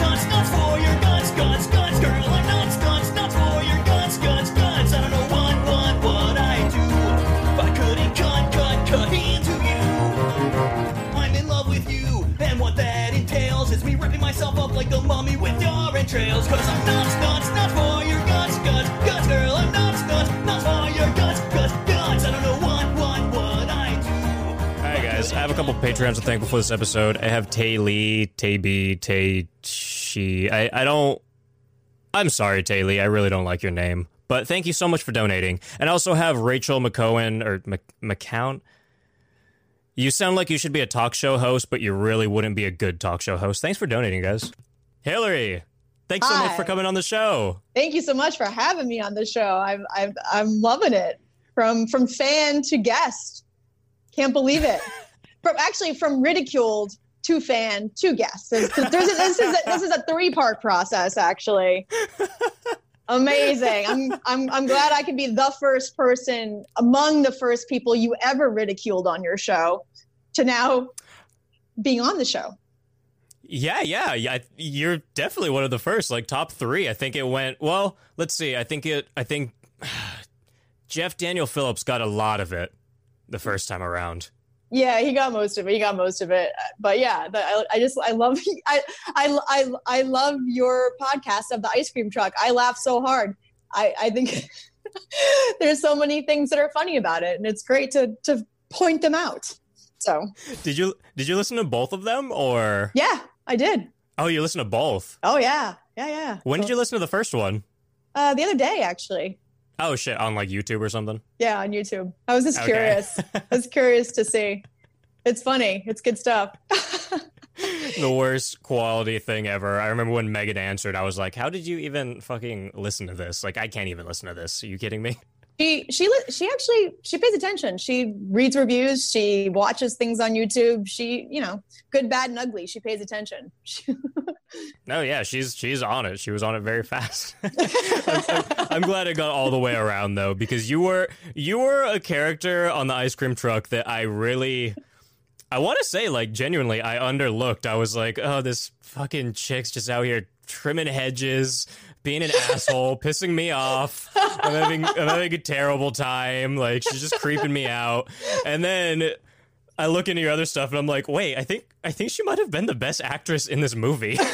nuts, nuts for your guts, guts, guts, girl. I'm nuts, nuts, nuts for your guts, guts, guts. I don't know what, what, what I do. If I couldn't cut, cut, cut into you. I'm in love with you, and what that entails is me ripping myself up like the mummy with your entrails. Cause I'm nuts, nuts, nuts for your guts, guts, guts, girl. I'm nuts, nuts, nuts for your guts, guts, guts. I don't know what, what, what I do. Hi guys, I have a couple Patreons to thank for this episode. I have Tay Lee, Tay B, Tay She. I, I don't. I'm sorry, Tay Lee. I really don't like your name, but thank you so much for donating. And I also have Rachel McCohen or Mc, McCown. You sound like you should be a talk show host, but you really wouldn't be a good talk show host. Thanks for donating, guys. Hillary, thanks so much for coming on the show. Thank you so much for having me on the show. I'm I'm I'm loving it. From from fan to guest. Can't believe it. from actually from ridiculed to fan to guest. There's, there's a, this is a, this is a three part process actually. Amazing. I'm I'm I'm glad I could be the first person among the first people you ever ridiculed on your show to now being on the show. Yeah, yeah, yeah. You're definitely one of the first, like top three. I think it went well. Let's see. I think it. I think Jeff Daniel Phillips got a lot of it the first time around. Yeah, he got most of it. He got most of it. But yeah, the, I, I just I love I, I I I love your podcast of the ice cream truck. I laugh so hard. I I think there's so many things that are funny about it, and it's great to to point them out. So Did you Did you listen to both of them, or yeah, I did. oh, you listened to both? Oh yeah, yeah, yeah. When did you listen to the first one? Uh, the other day, actually. Oh shit, on like YouTube or something. Yeah, on YouTube. I was just Okay. curious. I was curious to see. It's funny. It's good stuff. the worst quality thing ever. I remember when Megan answered, I was like, "How did you even fucking listen to this? Like, I can't even listen to this. Are you kidding me?" she she she actually she pays attention she reads reviews she watches things on youtube she you know good bad and ugly she pays attention No, yeah, she's she's on it. She was on it very fast. I'm, I'm- I'm glad it got all the way around though, because you were you were a character on the ice cream truck that I really, I want to say like genuinely, I underlooked. I was like, oh, this fucking chick's just out here trimming hedges, being an asshole, pissing me off. I'm having I'm having a terrible time. Like she's just creeping me out, and then. I look into your other stuff and I'm like, wait, I think I think she might have been the best actress in this movie.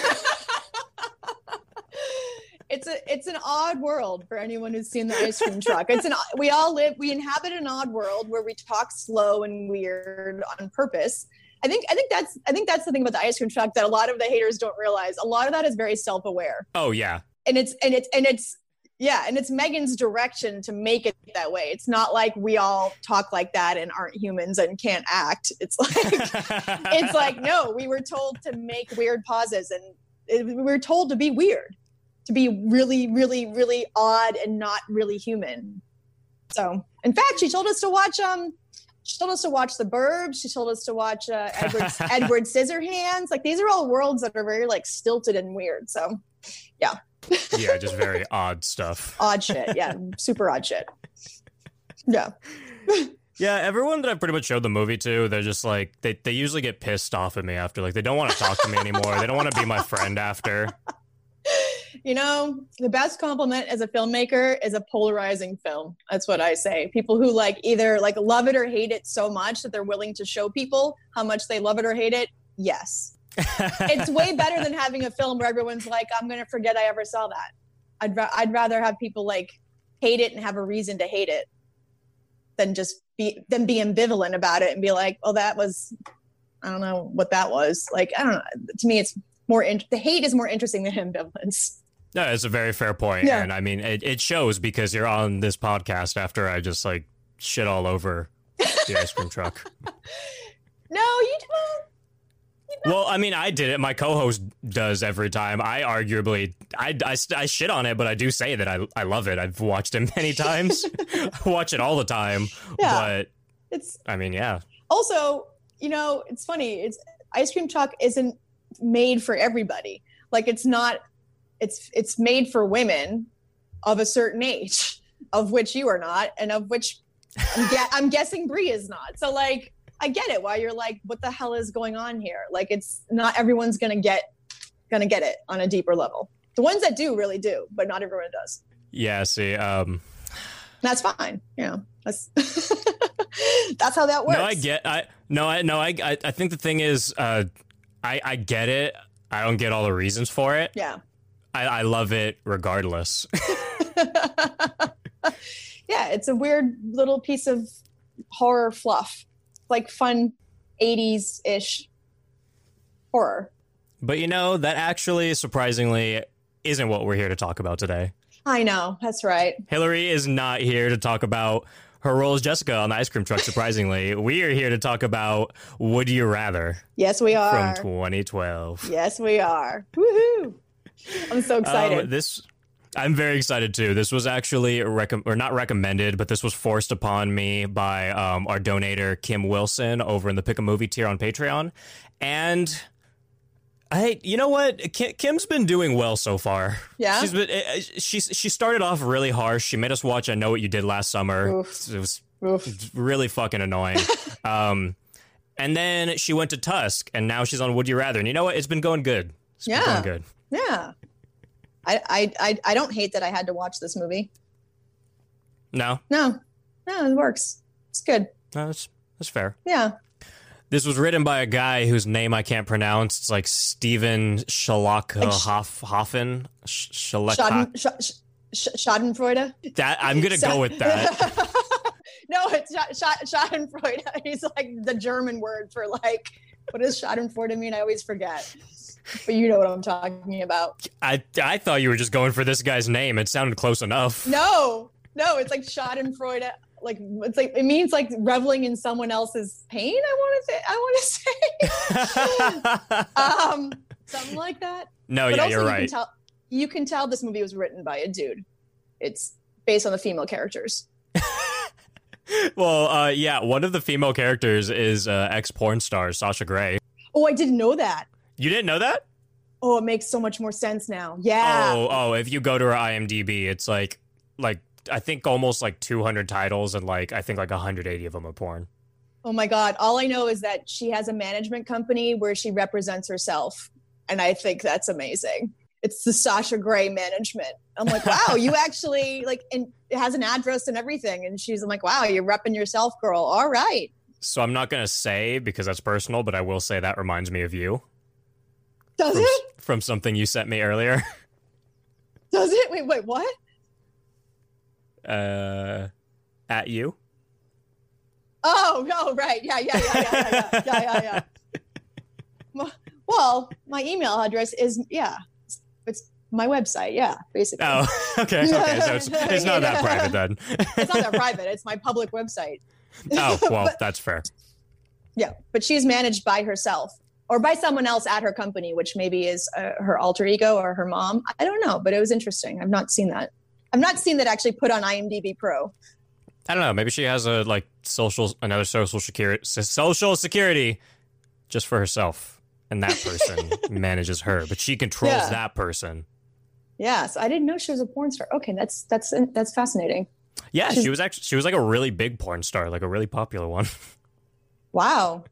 it's a it's an odd world for anyone who's seen the ice cream truck. It's an we all live we inhabit an odd world where we talk slow and weird on purpose. I think i think that's i think that's the thing about the ice cream truck that a lot of the haters don't realize. A lot of that is very self-aware. Oh yeah, and it's and it's and it's yeah and it's megan's direction to make it that way. It's not like we all talk like that and aren't humans and can't act. It's like it's like no we were told to make weird pauses and it, we were told to be weird to be really really really odd and not really human. So in fact she told us to watch um she told us to watch the burbs. She told us to watch uh, edward edward scissorhands. Like these are all worlds that are very like stilted and weird. So yeah, just very odd stuff. odd shit yeah super odd shit yeah Yeah, everyone that I've pretty much showed the movie to, they're just like they, they usually get pissed off at me after. Like they don't want to talk to me anymore. They don't want to be my friend after. you know the best compliment as a filmmaker is a polarizing film that's what i say people who like either like love it or hate it so much that they're willing to show people how much they love it or hate it yes it's way better than having a film where everyone's like i'm gonna forget i ever saw that i'd, ra- I'd rather have people like hate it and have a reason to hate it than just be than be ambivalent about it and be like oh that was i don't know what that was like i don't know to me it's more in- the hate is more interesting than ambivalence No, it's a very fair point. Yeah. And I mean, it, it shows because you're on this podcast after I just like shit all over the ice cream truck. No, you don't. Well, I mean, I did it. My co-host does every time. I arguably, I, I, I shit on it, but I do say that I, I love it. I've watched it many times. I watch it all the time. Yeah. But It's I mean, yeah. also, you know, it's funny. It's ice cream truck isn't made for everybody. Like it's not. It's it's made for women of a certain age, of which you are not, and of which I'm, gue- I'm guessing Brie is not. So like, I get it. Why you're like, what the hell is going on here? Like, it's not everyone's gonna get gonna get it on a deeper level. The ones that do really do, but not everyone does. Yeah, see, um, That's fine. You know, that's that's how that works. no, I get, I no, I no, I, I, I think the thing is, uh, I, I get it. I don't get all the reasons for it. Yeah. I, I love it regardless. yeah, it's a weird little piece of horror fluff, like fun 80s ish horror. but you know, that actually, surprisingly, isn't what we're here to talk about today. I know, that's right. Hillary is not here to talk about her role as Jessica on the ice cream truck. Surprisingly, we are here to talk about Would You Rather Yes, we are. from 2012. yes, we are. Woohoo! I'm so excited. Um, this I'm very excited too. This was actually recom- or not recommended, but this was forced upon me by um, our donator Kim Wilson over in the Pick a Movie tier on Patreon, and. I, you know what? Ki- Kim's been doing well so far. Yeah? she's been. uh, She's she started off really harsh. She made us watch "I Know What You Did Last Summer." Oof. It was Oof. really fucking annoying. um, and then she went to Tusk, and now she's on Would You Rather. And you know what? It's been going good. It's been Yeah. going good. Yeah. I, I I I don't hate that I had to watch this movie. No, No. No, it works. It's good. no, that's that's fair. Yeah. This was written by a guy whose name I can't pronounce. It's like Steven Like uh, sh- Schalakhoffen. Sh- Schaden, sh- sh- sh- Schadenfreude. that I'm gonna go with that. no, it's Sch- Sch- Schadenfreude. He's like the German word for like, what does Schadenfreude mean? I always forget. But you know what I'm talking about. I I thought you were just going for this guy's name. It sounded close enough. No, no, it's like Schadenfreude. Like it's like it means like reveling in someone else's pain. I want to say. I want to say. um, something like that. no, but yeah, also you're you right. Can tell, you can tell this movie was written by a dude. It's based on the female characters. well, uh, yeah, one of the female characters is uh, ex porn star Sasha Grey. Oh, I didn't know that. You didn't know that? Oh, it makes so much more sense now. Yeah. Oh, oh, if you go to her IMDb, it's like like I think almost like 200 titles and like I think like 180 of them are porn. Oh my God. All I know is that she has a management company where she represents herself. And I think that's amazing. It's the Sasha Grey management. I'm like, wow, you actually like, and it has an address and everything. And she's I'm like, wow, you're repping yourself, girl. All right. So I'm not gonna say because that's personal, but I will say that reminds me of you does from, it? From something you sent me earlier. Does it? Wait, wait, what? Uh, at you. Oh, oh, right. Yeah, yeah, yeah, yeah, yeah, yeah, yeah, yeah. Well, my email address is yeah. It's my website. Yeah, basically. Oh, okay. Okay, so it's, it's not that private then. it's not that private. It's my public website. Oh well, but, that's fair. Yeah, but she's managed by herself, or by someone else at her company, which maybe is uh, her alter ego or her mom. I don't know, but it was interesting. I've not seen that. I've not seen that actually put on IMDb Pro. I don't know. Maybe she has a like social another social security social security just for herself, and that person manages her, but she controls Yeah. that person. Yes, I didn't know she was a porn star. Okay, that's that's that's fascinating. Yeah, She's- she was actually she was like a really big porn star, like a really popular one. Wow,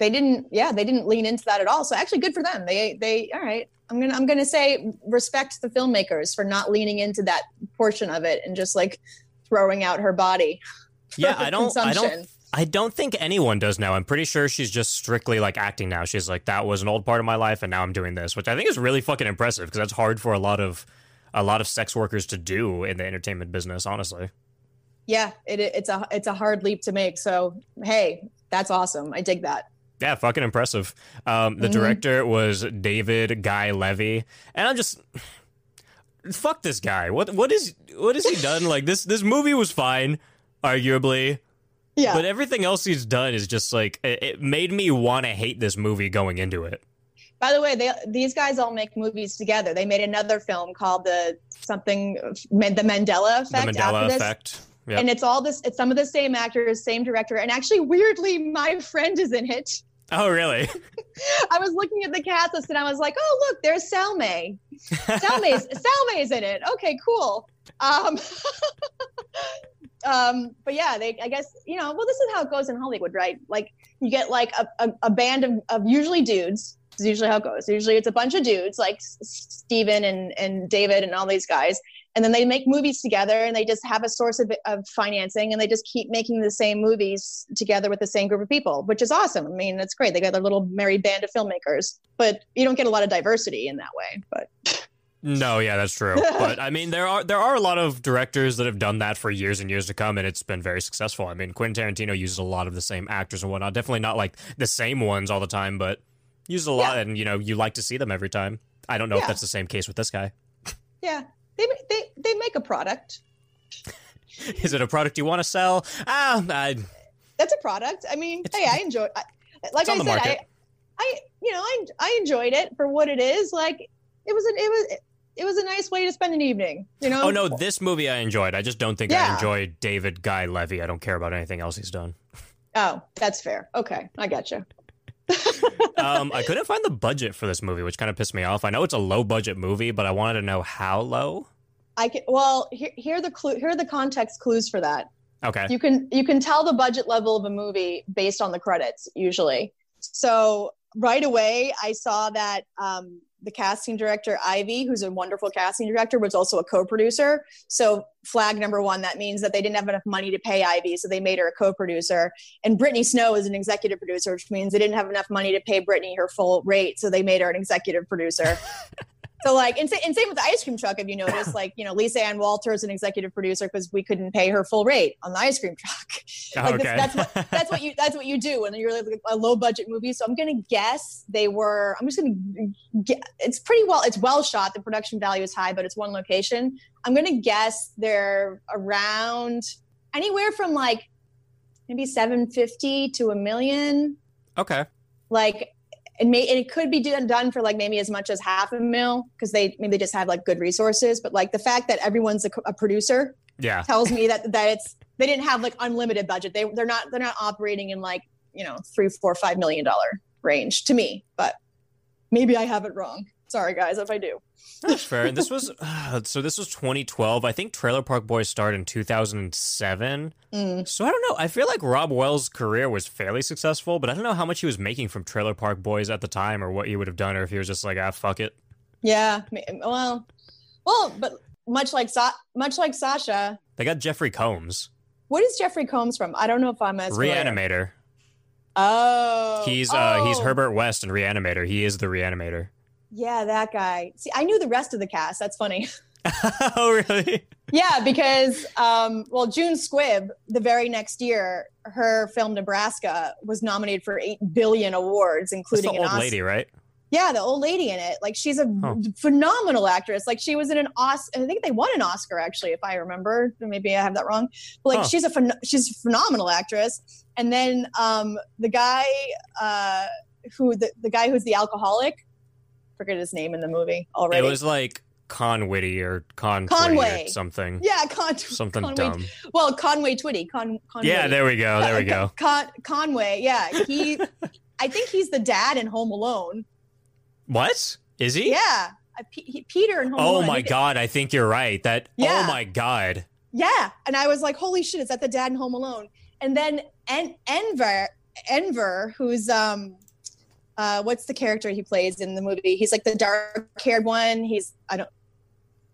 they didn't. Yeah, they didn't lean into that at all. So actually, good for them. They they all right. I'm gonna I'm gonna say respect the filmmakers for not leaning into that portion of it and just like throwing out her body. yeah, I don't, I don't, I don't think anyone does now. I'm pretty sure she's just strictly like acting now. She's like that was an old part of my life, and now I'm doing this, which I think is really fucking impressive because that's hard for a lot of a lot of sex workers to do in the entertainment business. Honestly, Yeah, it, it's a it's a hard leap to make. So hey, that's awesome. I dig that. Yeah, fucking impressive. Um, the Mhm. director was David Guy Levy, and I'm just. Fuck this guy. What what is what has he done? Like this this movie was fine, arguably. Yeah. But everything else he's done is just like it, it made me want to hate this movie going into it. By the way, they these guys all make movies together. They made another film called the something the Mandela Effect. the Mandela after this. Yep. And it's all this. It's some of the same actors, same director, and actually, weirdly, my friend is in it. Oh, really? I was looking at the cast list and I was like, "Oh, look, there's Salme. Salme's Salme's in it. Okay, cool." Um, um, but yeah, they. I guess you know. Well, this is how it goes in Hollywood, right? Like you get like a, a, a band of, of usually dudes This is usually how it goes. Usually it's a bunch of dudes like Steven and, and David and all these guys. And then they make movies together and they just have a source of, of financing and they just keep making the same movies together with the same group of people, which is awesome. I mean, it's great. They got their little merry band of filmmakers, but you don't get a lot of diversity in that way. But No, yeah, that's true. but I mean, there are there are a lot of directors that have done that for years and years to come, and it's been very successful. I mean, Quentin Tarantino uses a lot of the same actors and whatnot. Definitely not like the same ones all the time, but uses a lot, Yeah. and you know, you like to see them every time. I don't know if that's the same case with this guy. yeah, they, they, they make a product. Is it a product you want to sell? Ah, I, That's a product. I mean, hey, I enjoy. I, like I said, I. I, you know, I, I enjoyed it for what it is. Like it was, an, it was, it was a nice way to spend an evening. You know. oh no, this movie I enjoyed. I just don't think I Yeah. enjoyed David Guy Levy. I don't care about anything else he's done. Oh, that's fair. Okay, I got you. um, I couldn't find the budget for this movie, which kind of pissed me off. I know it's a low budget movie, but I wanted to know how low. I can. Well, here, here are the clue. Here are the context clues for that. Okay. You can you can tell the budget level of a movie based on the credits usually. So right away, I saw that um, the casting director Ivy, who's a wonderful casting director, was also a co-producer. So flag number one, that means that they didn't have enough money to pay Ivy, so they made her a co-producer. And Brittany Snow is an executive producer, which means they didn't have enough money to pay Brittany her full rate, so they made her an executive producer. So like, and, and same with the ice cream truck. If you notice, like, you know, Lisa Ann Walter is an executive producer because we couldn't pay her full rate on the ice cream truck. Oh, like, okay. that's, that's what that's what you that's what you do when you're like a low budget movie. So I'm gonna guess they were. I'm just gonna get. It's pretty well. It's well shot. The production value is high, but it's one location. I'm gonna guess they're around anywhere from like maybe 750 to a million. okay. Like. It may and it could be done, done for like maybe as much as half a mil because they maybe they just have like good resources. But like the fact that everyone's a, a producer Yeah. tells me that that it's they didn't have like unlimited budget. They they're not they're not operating in like you know three four five million dollar range to me. But maybe I have it wrong. Sorry guys if I do. That's fair. And this was uh, so. This was 2012. I think Trailer Park Boys started in 2007. Mm. So I don't know. I feel like Robb Wells' career was fairly successful, but I don't know how much he was making from Trailer Park Boys at the time, or what he would have done, or if he was just like, ah, fuck it. Yeah. Well, well, but much like Sa- much like Sasha, They got Jeffrey Combs, what is Jeffrey Combs from? I don't know if I'm as familiar. Reanimator. Oh, He's uh he's oh. Herbert West in Reanimator. He is the Reanimator. Yeah, that guy. See, I knew the rest of the cast. That's funny. oh really? Yeah, because um, well, June Squibb, the very next year, her film Nebraska was nominated for eight billion awards, That's including the an old Oscar. lady, right? Yeah, the old lady in it. Like she's a phenomenal actress. Like she was in an Oscar. I think they won an Oscar actually, if I remember. Maybe I have that wrong. But like she's a phen- she's a phenomenal actress. And then um, the guy uh, who the, the guy who's the alcoholic, forget his name in the movie already. It was like Conwitty or Con Conway. or something. yeah, Con- Something Conway. dumb. Well, Conway Twitty. Con- Conway. Yeah, there we go. There we go. Con- Conway. Yeah, he. I think he's the dad in Home Alone. What? Is he? Yeah, P- Peter in Home Oh Alone. my god, I think you're right. That Yeah. oh my god. Yeah, and I was like, "Holy shit! Is that the dad in Home Alone?" And then en- Enver, Enver, who's um, uh, what's the character he plays in the movie? He's like the dark-haired one. He's I don't.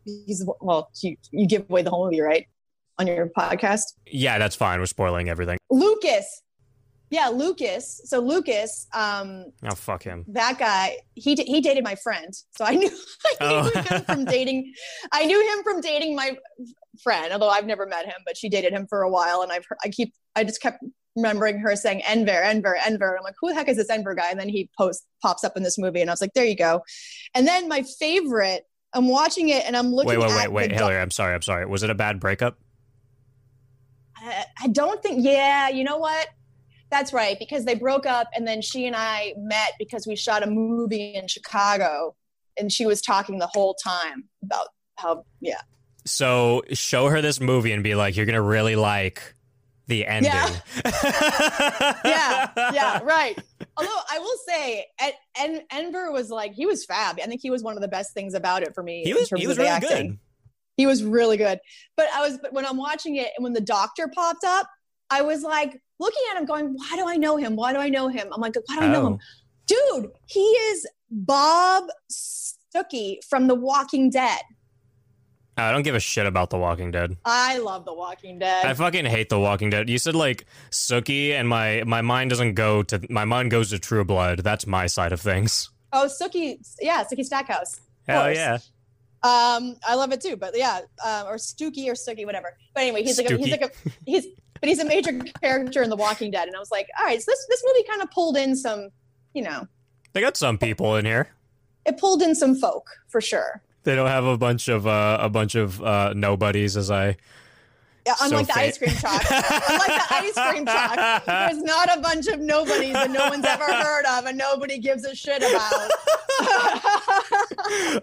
He's well, you you give away the whole movie, right? On your podcast, Yeah, that's fine. We're spoiling everything. Lucas. Yeah, Lucas. So Lucas, um, Oh fuck him. that guy, he d- he dated my friend, so I knew I knew Oh. him from dating. I knew him from dating my friend, although I've never met him, but she dated him for a while, and I've heard, I keep I just kept remembering her saying Enver, Enver, Enver. I'm like, who the heck is this Enver guy? And then he post pops up in this movie, and I was like, there you go. And then my favorite, I'm watching it, and I'm looking. Wait, wait, wait, wait, Hillary. I'm sorry. I'm sorry. Was it a bad breakup? I, I don't think. Yeah, you know what? That's right, because they broke up, and then she and I met because we shot a movie in Chicago, and she was talking the whole time about how yeah So show her this movie and be like, you're gonna really like the ending. yeah yeah yeah, right. Although I will say, En- En- Enver was like he was fab. I think he was one of the best things about it for me. He in was terms he was of really acting. good. He was really good. But I was but when I'm watching it and when the doctor popped up, I was like looking at him going, why do I know him? Why do I know him? I'm like, why do I know him? Oh. Dude, he is Bob Stuckey from The Walking Dead. I don't give a shit about The Walking Dead. I love The Walking Dead. I fucking hate The Walking Dead. You said like Sookie, and my my mind doesn't go to my mind goes to True Blood. That's my side of things. oh, Stuckey, yeah, Stuckey Stackhouse. Hell yeah. Um, I love it too, but yeah, uh, or Stooky or Stooky, whatever. But anyway, he's like a, he's like a he's but he's a major character in The Walking Dead, and I was like, all right, so this this movie kind of pulled in some, you know, They got some people in here. it pulled in some folk for sure. They don't have a bunch of uh, a bunch of uh, nobodies as I. Yeah, So unlike the fa- ice cream truck. unlike the ice cream truck, there's not a bunch of nobodies that no one's ever heard of and nobody gives a shit about.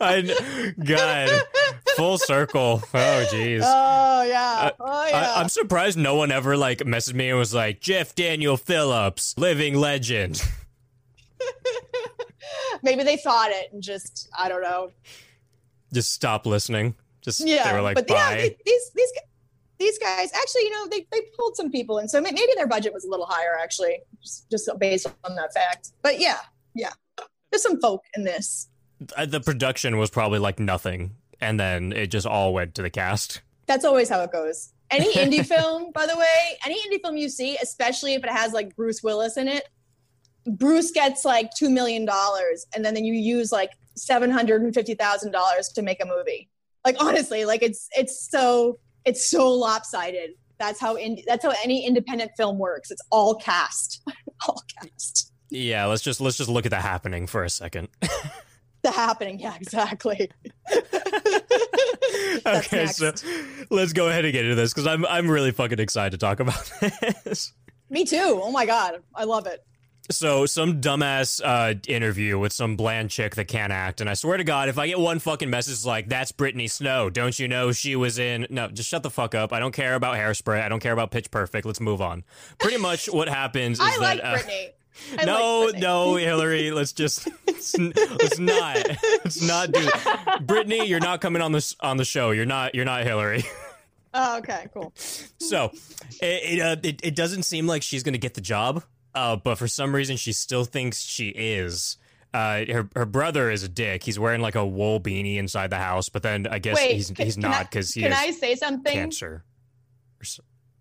I God, full circle. Oh jeez. oh yeah. Uh, Oh yeah. I, I'm surprised no one ever like messaged me and was like Jeff Daniel Phillips, living legend. Maybe they thought it and just I don't know. Just stop listening. Just Yeah, they were like but bye. yeah, th- these these these guys actually, you know, they they pulled some people, and so maybe their budget was a little higher actually, just, just based on that fact. But yeah, yeah, there's some folk in this. Uh, the production was probably like nothing, and then it just all went to the cast. That's always how it goes. Any indie film, by the way, any indie film you see, especially if it has like Bruce Willis in it, Bruce gets like two million dollars, and then, then you use like seven hundred and fifty thousand dollars to make a movie. Like honestly, like it's it's so it's so lopsided. That's how ind- that's how any independent film works. It's all cast, all cast. Yeah, let's just let's just look at the happening for a second. The happening, yeah, exactly. Okay, next. so let's go ahead and get into this because I'm I'm really fucking excited to talk about this. Me too. Oh my god, I love it. So some dumbass uh, interview with some bland chick that can't act, and I swear to God, if I get one fucking message like "That's Brittany Snow," don't you know she was in? No, just shut the fuck up. I don't care about Hairspray. I don't care about Pitch Perfect. Let's move on. Pretty much what happens is I that like uh, Brittany. I no, like no, Hillary. Let's just let's, let's not let's not do. Brittany, you're not coming on this on the show. You're not. You're not Hillary. Oh, okay, cool. So it it, uh, it it doesn't seem like she's gonna get the job, uh, but for some reason she still thinks she is. Uh, her her brother is a dick. He's wearing like a wool beanie inside the house, but then I guess Wait, he's can- he's not because he Can I say something? cancer.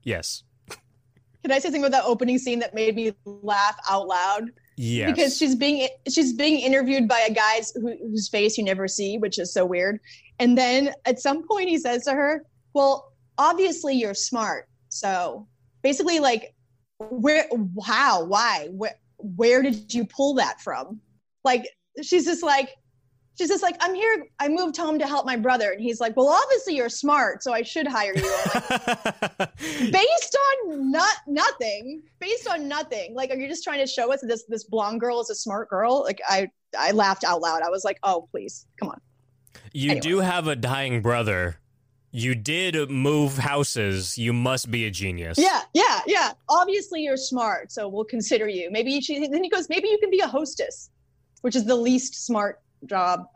Yes. Can I say something about that opening scene that made me laugh out loud? Yes. Because she's being she's being interviewed by a guy who, whose face you never see, which is so weird. And then at some point he says to her, "Well, obviously you're smart." So basically, like, where, how, why, where, where did you pull that from? Like, she's just like. She's just like, I'm here. I moved home to help my brother. And he's like, Well, obviously you're smart, so I should hire you. Like, based on not nothing based on nothing like are you just trying to show us that this this blonde girl is a smart girl like i i laughed out loud i was like oh please come on you anyway. do have a dying brother. You did move houses. You must be a genius. yeah yeah yeah obviously you're smart so we'll consider you maybe she then he goes maybe you can be a hostess which is the least smart job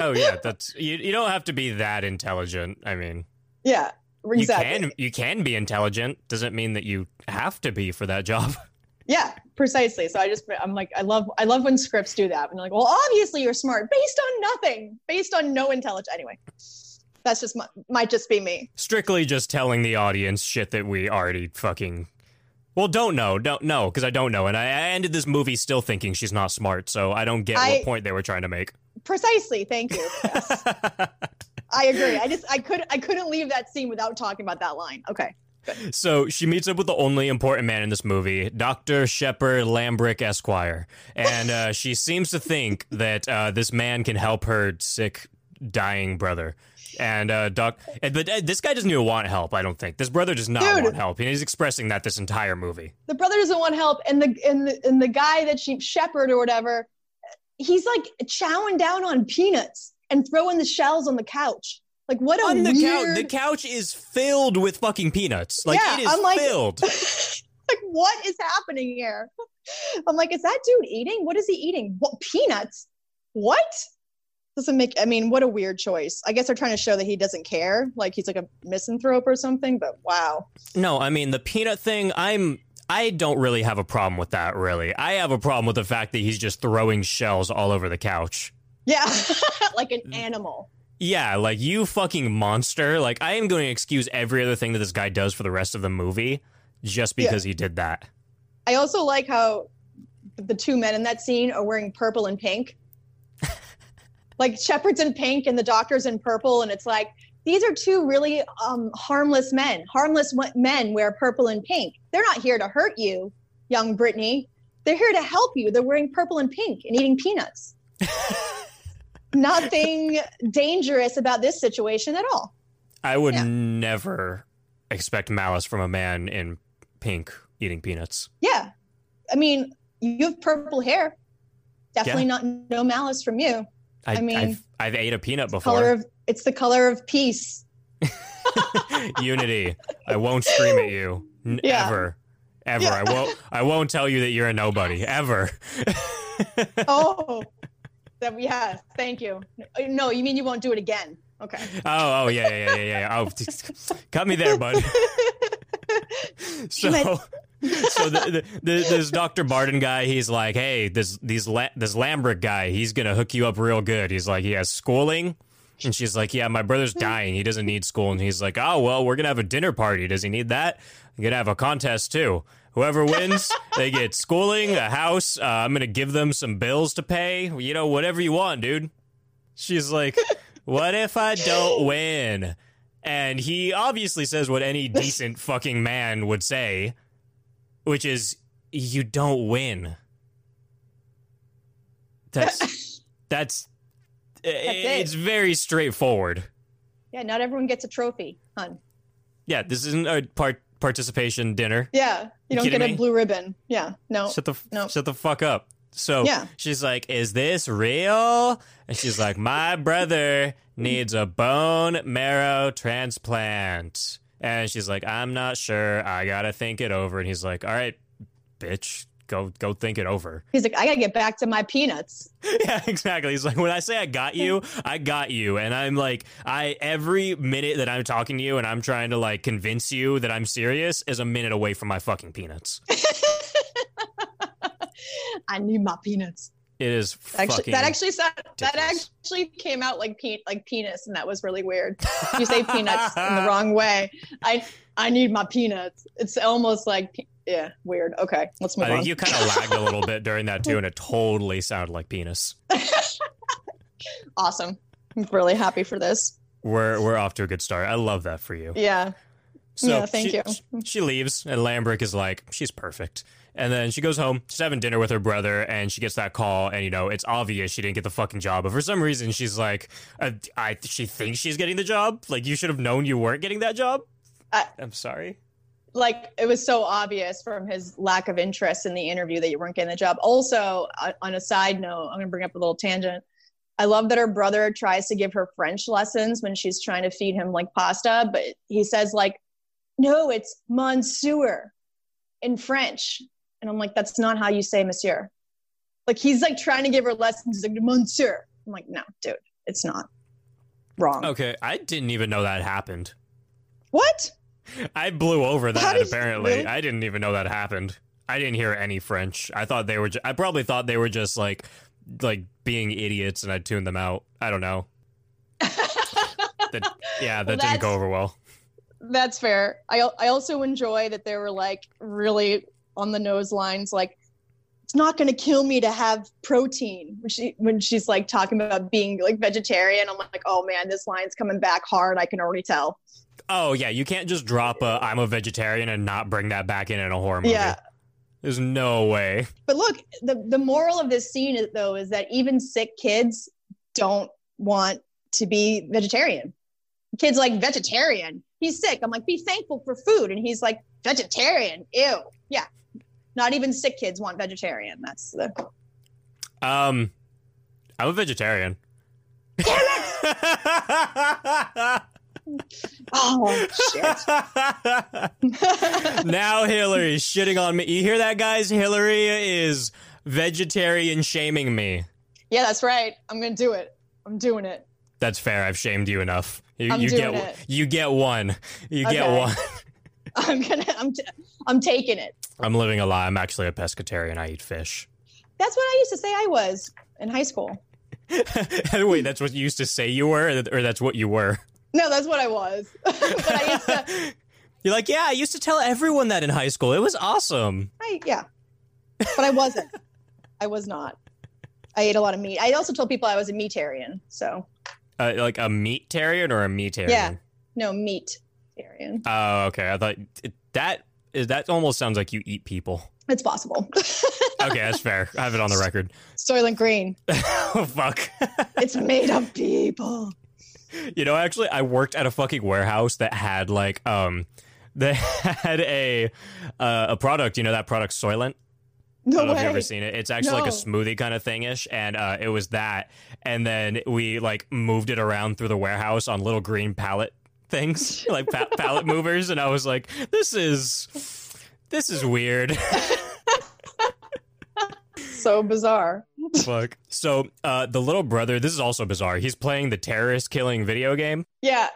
Oh yeah. That's you. You don't have to be that intelligent. I mean. yeah exactly You can you can be intelligent. Doesn't mean that you have to be for that job. yeah precisely so i just i'm like i love i love when scripts do that and they're like well obviously you're smart based on nothing based on no intelligence anyway that's just my, might just be me Strictly just telling the audience shit that we already fucking well don't know, don't know because I don't know, and I, I ended this movie still thinking she's not smart, so I don't get I- what point they were trying to make. precisely thank you yes. I agree. I just I could I couldn't leave that scene without talking about that line. Okay. So she meets up with the only important man in this movie, Dr. Shepard Lambrick Esquire. And uh, she seems to think that uh, this man can help her sick, dying brother. And uh, doc, and- but uh, this guy doesn't even want help. I don't think this brother does not Dude. want help, and he's expressing that this entire movie. The brother doesn't want help, and the and the and the guy that she shepherd or whatever, he's like chowing down on peanuts and throwing the shells on the couch. Like what a On the weird. couch, the couch is filled with fucking peanuts. Like Yeah, it is I'm like- filled. like what is happening here? I'm like, is that dude eating? What is he eating? What peanuts? What? Doesn't make. I mean, what a weird choice. I guess they're trying to show that he doesn't care, like he's like a misanthrope or something. But wow. No, I mean the peanut thing. I'm I don't really have a problem with that, really. I have a problem with the fact that he's just throwing shells all over the couch. Yeah, like an animal. Yeah, like you fucking monster. Like I am going to excuse every other thing that this guy does for the rest of the movie just Yeah. because he did that. I also like how the two men in that scene are wearing purple and pink. like Shepard's in pink and the doctor's in purple, and it's like these are two really um, harmless men. Harmless men wear purple and pink. They're not here to hurt you, young Brittany. They're here to help you. They're wearing purple and pink and eating peanuts. Nothing dangerous about this situation at all. I would Yeah. never expect malice from a man in pink eating peanuts. Yeah. I mean, you have purple hair. Definitely not no malice from you. I, I mean, I've, I've ate a peanut Color before. of it's the color of peace. Unity. I won't scream at you. N- Yeah. Ever. Ever. Yeah. I won't I won't tell you that you're a nobody. Ever. Oh, that yeah. Thank you. No, you mean you won't do it again? Okay. Oh, oh yeah, yeah, yeah, yeah, yeah. Oh, cut me there, bud. so, so the, the, the, this Dr. Barden guy, he's like, hey, this these La- this Lambrick guy, he's gonna hook you up real good. He's like, he has schooling. And she's like, yeah, my brother's dying. He doesn't need school. And he's like, oh, well, we're going to have a dinner party. Does he need that? I'm going to have a contest too. Whoever wins, they get schooling, a house. Uh, I'm going to give them some bills to pay. You know, whatever you want, dude. She's like, what if I don't win? And he obviously says what any decent fucking man would say, which is, you don't win. That's, that's, it. it's very straightforward. Yeah, not everyone gets a trophy, hun. Yeah, this isn't a part participation dinner. Yeah, you don't kidding get me? a blue ribbon. Yeah, no. Shut the no. shut the fuck up. So Yeah. she's like, "Is this real?" And she's like, "My brother needs a bone marrow transplant." And she's like, "I'm not sure. I gotta think it over." And he's like, "All right, bitch, go go think it over." He's like, I gotta get back to my peanuts. yeah, exactly. He's like, when I say I got you, I got you, and I'm like, I every minute that I'm talking to you and I'm trying to like convince you that I'm serious is a minute away from my fucking peanuts. I need my peanuts. It is Actually, that actually sound, that actually came out like pe- like penis, and that was really weird. You say peanuts in the wrong way. I I need my peanuts. It's almost like pe- yeah, weird. Okay, let's move I think on. you kind of lagged a little bit during that too, and it totally sounded like penis. awesome. I'm really happy for this. We're we're off to a good start. I love that for you. Yeah. So Yeah, thank she, you. She leaves, and Lambrick is like, she's perfect. And then she goes home. She's having dinner with her brother, and she gets that call. And you know, it's obvious she didn't get the fucking job. But for some reason, she's like, uh, I she thinks she's getting the job. Like you should have known you weren't getting that job. I- I'm sorry. like it was so obvious from his lack of interest in the interview that you weren't getting the job. Also, uh, on a side note, I'm going to bring up a little tangent. I love that her brother tries to give her French lessons when she's trying to feed him like pasta, but he says like, "No, it's monsieur in French." And I'm like, "That's not how you say monsieur." Like he's like trying to give her lessons he's like monsieur. I'm like, "No, dude, it's not." Wrong. Okay, I didn't even know that happened. What? I blew over that. apparently, really? I didn't even know that happened. I didn't hear any French. I thought they were. Ju- I probably thought they were just like, like being idiots, and I tuned them out. I don't know. That, yeah, that Well, didn't go over well. That's fair. I I also enjoy that they were like really on the nose lines, like it's not going to kill me to have protein. When she when she's like talking about being like vegetarian, I'm like, oh man, this line's coming back hard. I can already tell. Oh yeah, you can't just drop a "I'm a vegetarian" and not bring that back in in a horror movie. Yeah. There's no way. But look, the the moral of this scene is, though is that even sick kids don't want to be vegetarian. Kids like vegetarian. He's sick. I'm like, be thankful for food, and he's like vegetarian. Ew. Yeah. Not even sick kids want vegetarian. That's the Um, I'm a vegetarian. Damn it! oh shit. now Hillary's shitting on me. You hear that, guys? Hillary is vegetarian shaming me. yeah, that's right. I'm gonna do it. I'm doing it. That's fair. I've shamed you enough. You, you get it. you get one. You get one. I'm gonna. I'm. T- I'm taking it. I'm living a lie. I'm actually a pescatarian. I eat fish. That's what I used to say I was in high school. Wait, that's what you used to say you were, or that's what you were? No, that's what I was. but I used to, You're like, yeah, I used to tell everyone that in high school. It was awesome. I, yeah, but I wasn't. I was not. I ate a lot of meat. I also told people I was a meatarian. So Uh, like a meatarian or a meatarian? Yeah. no meat-tarian. Oh, okay. I thought that is that almost sounds like you eat people. It's possible. Okay, that's fair. I have it on the record. Soylent Green. oh fuck. It's made of people. You know, actually, I worked at a fucking warehouse that had like um, they had a uh, a product. You know that product Soylent. I No don't know if you've ever seen it. It's actually like a smoothie kind of thingish, and uh, it was that. And then we like moved it around through the warehouse on little green pallet things, like pa- pallet movers. And I was like, "This is this is weird." So bizarre. Fuck. So uh, the little brother, this is also bizarre. He's playing the terrorist killing video game. Yeah.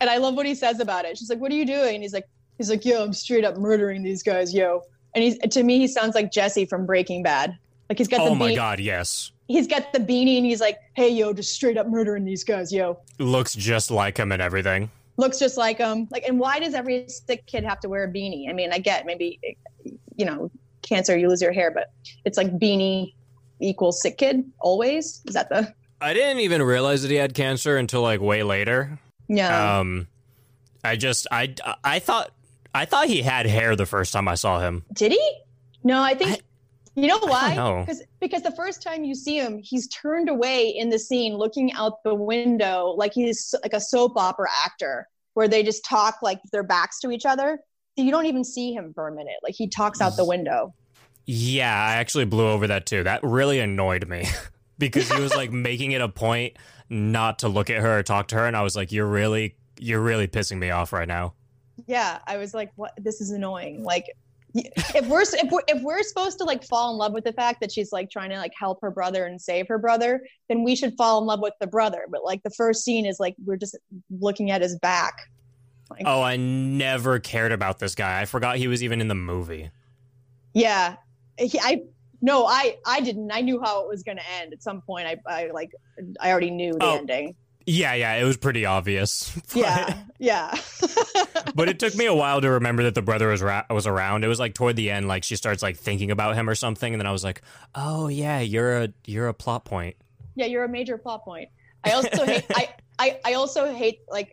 And I love what he says about it. She's like, "What are you doing?" And he's like, "He's like, yo, I'm straight up murdering these guys, yo." And he's to me, he sounds like Jesse from Breaking Bad. Like he's got Oh the my beanie, god, yes. he's got the beanie, and he's like, "Hey, yo, just straight up murdering these guys, yo." Looks just like him and everything. Looks just like him. Like, and why does every sick kid have to wear a beanie? I mean, I get maybe, you know, cancer, you lose your hair, but it's like beanie equals sick kid always. Is that the? I didn't even realize that he had cancer until like way later. Yeah. Um I just I I thought I thought he had hair the first time I saw him. Did he? No, I think. You know why? Because because the first time you see him, he's turned away in the scene, looking out the window like he's like a soap opera actor, where they just talk like their backs to each other. So you don't even see him for a minute. Like he talks out the window. Yeah, I actually blew over that too. That really annoyed me because he was like making it a point not to look at her or talk to her and I was like you're really you're really pissing me off right now. Yeah, I was like, what? This is annoying. Like. If we're if we're if we're supposed to like fall in love with the fact that she's like trying to like help her brother and save her brother, then we should fall in love with the brother. But like the first scene is like we're just looking at his back. Like, Oh, I never cared about this guy. I forgot he was even in the movie. Yeah, he, I no, I I didn't. I knew how it was going to end at some point. I I like I already knew the Oh, ending. Yeah, yeah, it was pretty obvious. But- Yeah, yeah, but it took me a while to remember that the brother was ra- was around. It was like toward the end, like she starts like thinking about him or something, and then I was like, "Oh yeah, you're a you're a plot point." yeah. You're a major plot point. I also hate. I, I I also hate like.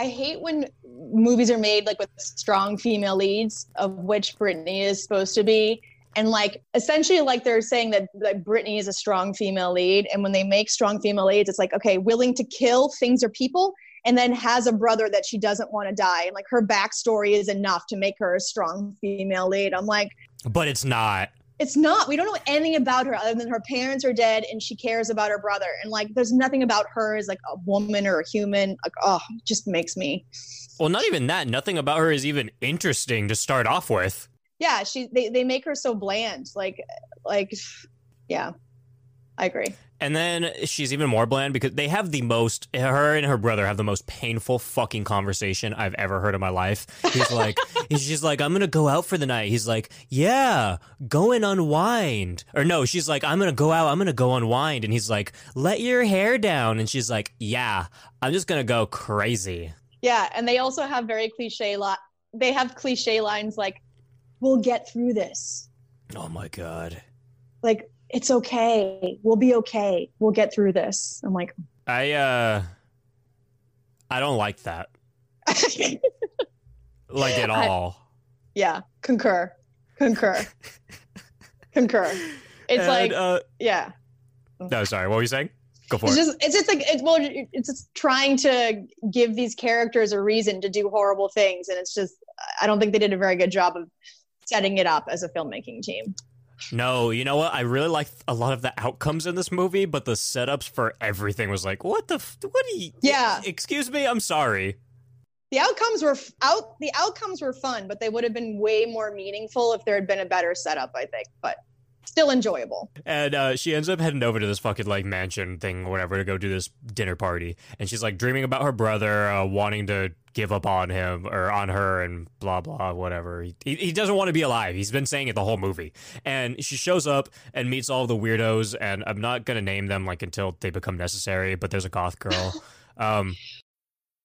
I hate when movies are made like with strong female leads, of which Brittany is supposed to be, and like essentially like they're saying that that Brittany is a strong female lead, and when they make strong female leads, it's like okay, willing to kill things or people, and then has a brother that she doesn't want to die, and like her backstory is enough to make her a strong female lead. I'm like, But it's not. it's not. We don't know anything about her other than her parents are dead, and she cares about her brother, and like there's nothing about her as like a woman or a human. Like, oh, just makes me. Well, not even that. Nothing about her is even interesting to start off with. Yeah, she they they make her so bland. Like, like, yeah, I agree. And then she's even more bland because they have the most, her and her brother have the most painful fucking conversation I've ever heard in my life. He's like, he's, she's like, I'm going to go out for the night. He's like, yeah, go and unwind. Or no, she's like, I'm going to go out. I'm going to go unwind. And he's like, let your hair down. And she's like, yeah, I'm just going to go crazy. Yeah, and they also have very cliche lot. They have cliche lines like, "We'll get through this." Oh my God. Like, it's okay. We'll be okay. We'll get through this. I'm like, I, uh, I don't like that. Like at I- all. yeah, concur, concur, concur. It's And, like, uh, yeah. no, sorry. What were you saying? Go for It's it. just it's just like it's well it's just trying to give these characters a reason to do horrible things and it's just I don't think they did a very good job of setting it up as a filmmaking team. No, you know what? I really like a lot of the outcomes in this movie, but the setups for everything was like, what the? F- what do you? Yeah. Excuse me. I'm sorry. The outcomes were f- out the outcomes were fun, but they would have been way more meaningful if there had been a better setup, I think. But Still enjoyable. And uh, she ends up heading over to this fucking like mansion thing, or whatever, to go do this dinner party. And she's like dreaming about her brother, uh, wanting to give up on him or on her, and blah blah whatever. He, he doesn't want to be alive. He's been saying it the whole movie. And she shows up and meets all the weirdos, and I'm not gonna name them like until they become necessary. But there's a goth girl. Um,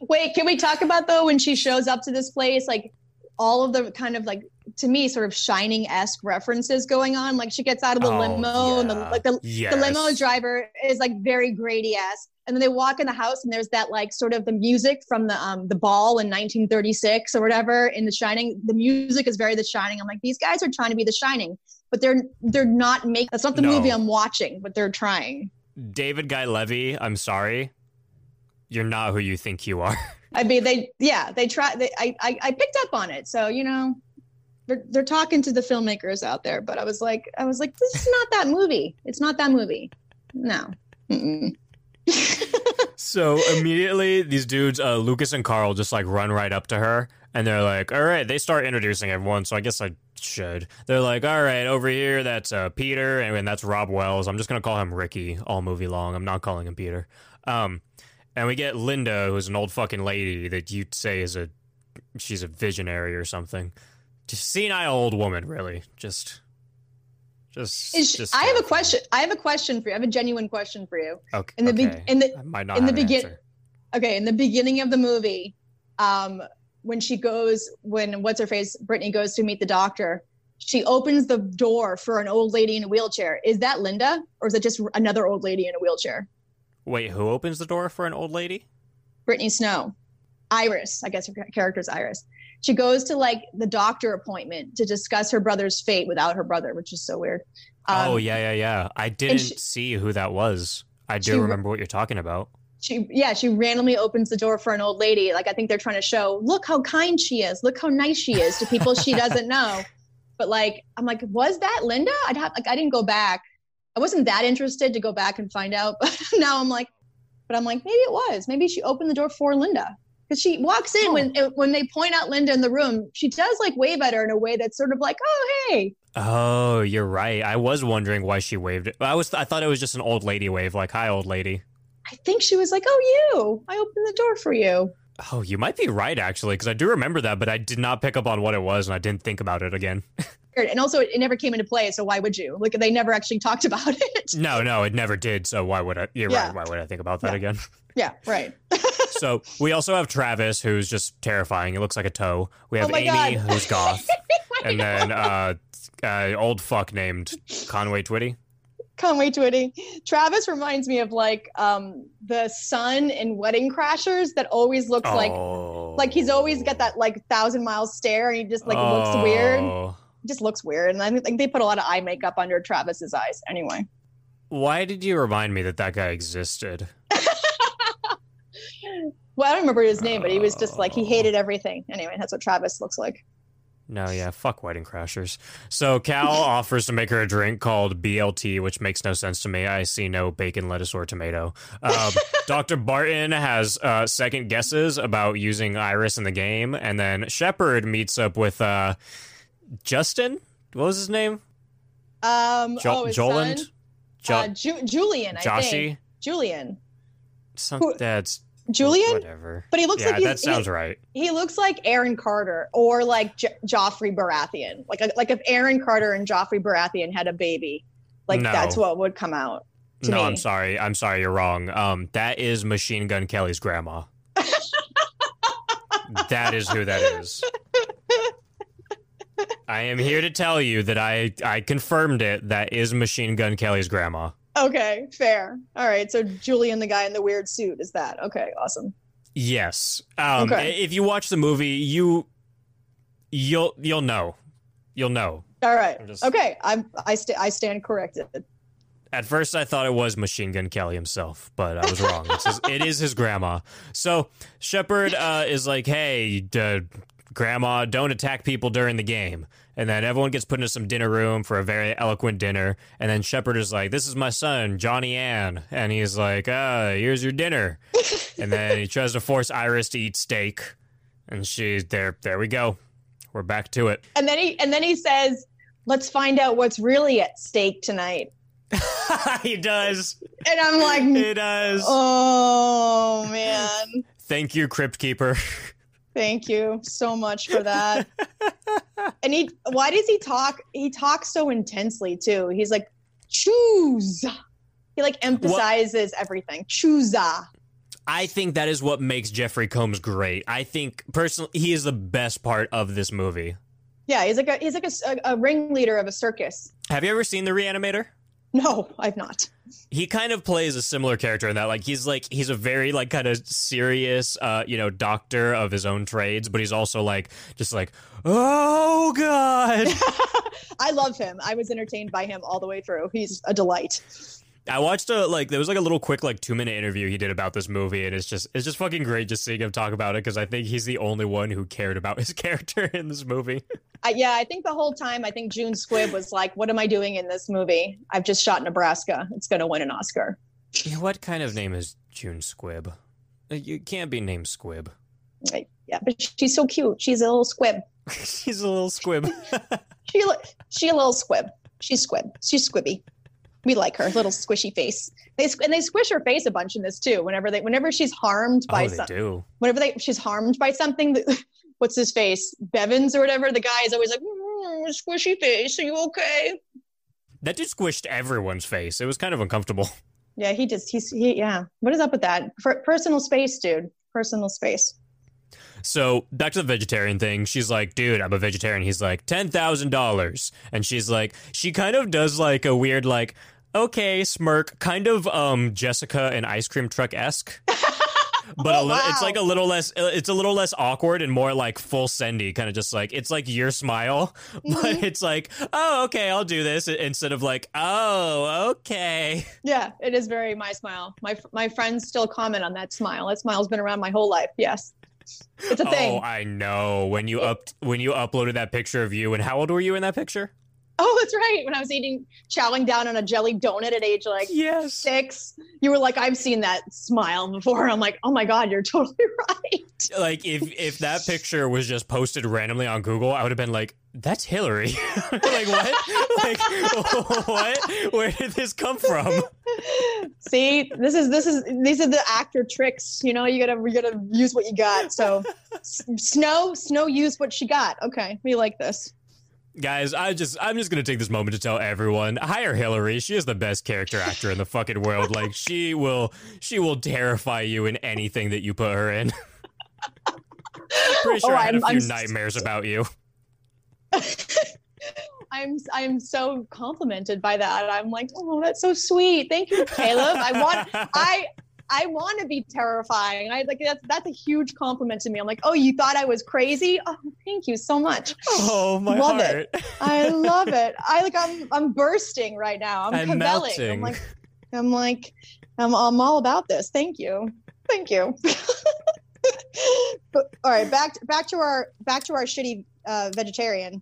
Wait, can we talk about though when she shows up to this place, like all of the kind of like to me sort of shining esque references going on? Like she gets out of the Oh, limo and the like the, the limo driver is like very Grady esque. And then they walk in the house and there's that like sort of the music from the um the ball in 1936 or whatever in The Shining. The music is very The Shining. I'm like, these guys are trying to be The Shining, but they're they're not make that's not the No. movie I'm watching, but they're trying. David Guy Levy, I'm sorry. You're not who you think you are. I mean, they, yeah, they try. They, I, I, I picked up on it. So you know, they're they're talking to the filmmakers out there. But I was like, I was like, this is not that movie. It's not that movie. No. So immediately, these dudes, uh, Lucas and Carl, just like run right up to her, and they're like, "All right." They start introducing everyone, so I guess I should. They're like, "All right, over here, that's uh, Peter, and, and that's Robb Wells. I'm just gonna call him Ricky all movie long. I'm not calling him Peter." Um, and we get Linda, who's an old fucking lady that you'd say is a she's a visionary or something. Just senile old woman, really. Just, just. Is she- just I have a question. I have a question for you. I have a genuine question for you. Okay. In the be- in the I might not in the have an begin- okay, in the beginning of the movie, um, when she goes, when what's her face, Brittany goes to meet the doctor, she opens the door for an old lady in a wheelchair. Is that Linda, or is it just another old lady in a wheelchair? Wait, who opens the door for an old lady? Brittany Snow, Iris, I guess her character's Iris. She goes to like the doctor appointment to discuss her brother's fate without her brother, which is so weird. Um, oh yeah, yeah, yeah. I didn't she- see who that was. I do remember what you're talking about. She, yeah, she randomly opens the door for an old lady. Like I think they're trying to show, look how kind she is, look how nice she is to people she doesn't know. But like, I'm like, was that Linda? I'd have like, I didn't go back. I wasn't that interested to go back and find out. But now I'm like, but I'm like, maybe it was. Maybe she opened the door for Linda because she walks in when oh. when they point out Linda in the room. She does like wave at her in a way that's sort of like, oh hey, Oh, you're right. I was wondering why she waved. I was I thought it was just an old lady wave, like "Hi, old lady." I think she was like, oh you, I opened the door for you. Oh, you might be right actually, because I do remember that, but I did not pick up on what it was, and I didn't think about it again. And also, it, it never came into play, so why would you? Like, they never actually talked about it. no, no, it never did. So why would I? You're Yeah. right. Why would I think about that Yeah. again? yeah, right. so we also have Travis, who's just terrifying. He looks like a toe. We have Oh Amy, God. who's goth, and then uh, uh, old fuck named Conway Twitty. Conway Twitty. Travis reminds me of like um the son in Wedding Crashers that always looks like oh. like he's always got that like thousand mile stare and he just like looks weird. Oh. Just looks weird. And I think they put a lot of eye makeup under Travis's eyes. Anyway. Why did you remind me that that guy existed? Well, I don't remember his name, but he was just like he hated everything. Anyway, that's what Travis looks like. No, yeah, fuck Wedding Crashers. So Cal offers to make her a drink called BLT, which makes no sense to me. I see no bacon, lettuce, or tomato. Um, Dr. Barden has uh, second guesses about using Iris in the game, and then Shepard meets up with uh, Justin. What was his name? Um Jo- oh, Joland? son? Jo- uh, Ju- Julian, I think. Julian. Some, Who- that's Julian? Whatever. But he looks yeah, like he's, that sounds he, right. he looks like Aaron Carter or like J- Joffrey Baratheon. Like like if Aaron Carter and Joffrey Baratheon had a baby, like No. that's what would come out. to No, me. I'm sorry. I'm sorry. You're wrong. Um, that is Machine Gun Kelly's grandma. that is who that is. I am here to tell you that I I confirmed it. That is Machine Gun Kelly's grandma. Okay, fair. All right, so Julian, the guy in the weird suit, is that okay? Awesome. Yes. Um, Okay. If you watch the movie, you you'll you'll know. You'll know. All right. I'm just- Okay. I'm I st- I stand corrected. At first, I thought it was Machine Gun Kelly himself, but I was wrong. It is his grandma. So Shepard uh, is like, "Hey, uh, grandma, don't attack people during the game." And then everyone gets put into some dinner room for a very eloquent dinner. And then Shepard is like, "This is my son, Johnny Ann," and he's like, "Ah, here's your dinner." and then he tries to force Iris to eat steak, and she's there. There we go. We're back to it. And then he and then he says, "Let's find out what's really at stake tonight." he does. And I'm like, He does. "Oh man, Thank you, Crypt Keeper. thank you so much for that." and he, why does he talk? He talks so intensely too. He's like, "Choose." He like emphasizes everything. Choose. I think that is what makes Jeffrey Combs great. I think personally, he is the best part of this movie. Yeah, he's like a he's like a, a, a ringleader of a circus. Have you ever seen The Reanimator? No, I've not. He kind of plays a similar character in that. Like he's like he's a very like kind of serious, uh, you know, doctor of his own trades, but he's also like just like, oh god. I love him. I was entertained by him all the way through. He's a delight. I watched a like there was like a little quick like two minute interview he did about this movie, and it's just it's just fucking great just seeing him talk about it because I think he's the only one who cared about his character in this movie. I, yeah, I think the whole time, I think June Squibb was like, "What am I doing in this movie? I've just shot Nebraska. It's going to win an Oscar." Yeah, what kind of name is June Squibb? Uh, You can't be named Squibb. Yeah, but she's so cute. She's a little squib. She's a little squib. She she a little squib. She's squib. She's squibby. We like her little squishy face. They and they squish her face a bunch in this too. Whenever they whenever she's harmed by oh, do. whenever they she's harmed by something. that- What's his face? Bevins or whatever. The guy is always like, "Mm, squishy face. Are you okay? That dude squished everyone's face. It was kind of uncomfortable. Yeah, he just he's he yeah. What is up with that? For personal space, dude. Personal space. So back to the vegetarian thing. She's like, dude, I'm a vegetarian. He's like, ten thousand dollars. And she's like, she kind of does like a weird like, okay, smirk, kind of um Jessica and ice cream truck esque. But a Oh, little, it's like a little less. uh, It's a little less awkward and more like full sendy, kind of just like it's like your smile, but Mm-hmm. it's like, oh, okay, I'll do this instead of like, oh, okay. Yeah, it is very my smile. My my friends still comment on that smile. That smile's been around my whole life. Yes, it's a thing Oh. I know. When you up when you uploaded that picture of you, and how old were you in that picture? Oh, that's right. When I was eating, chowing down on a jelly donut at age like Yes. six, you were like, "I've seen that smile before." I'm like, "Oh my god, you're totally right." Like if if that picture was just posted randomly on Google, I would have been like, "That's Hillary." like what? like what? Where did this come from? See, this is this is these are the actor tricks. You know, you gotta you gotta use what you got. So, S- Snow, Snow used what she got. Okay, we like this. Guys, I just I'm just gonna take this moment to tell everyone hire Hillary. She is the best character actor in the fucking world. Like she will she will terrify you in anything that you put her in. Pretty sure Oh, I had a I'm- few I'm nightmares about you. I'm I'm so complimented by that. I'm like, oh, that's so sweet. Thank you, Caleb. I want I I want to be terrifying. I like that's that's a huge compliment to me. I'm like, oh, you thought I was crazy? Oh, thank you so much. Oh my Love heart. it. I love it. I like I'm I'm bursting right now. I'm, I'm melting. I'm like I'm like I'm I'm all about this. Thank you. Thank you. but, all right, back back to our back to our shitty uh, vegetarian.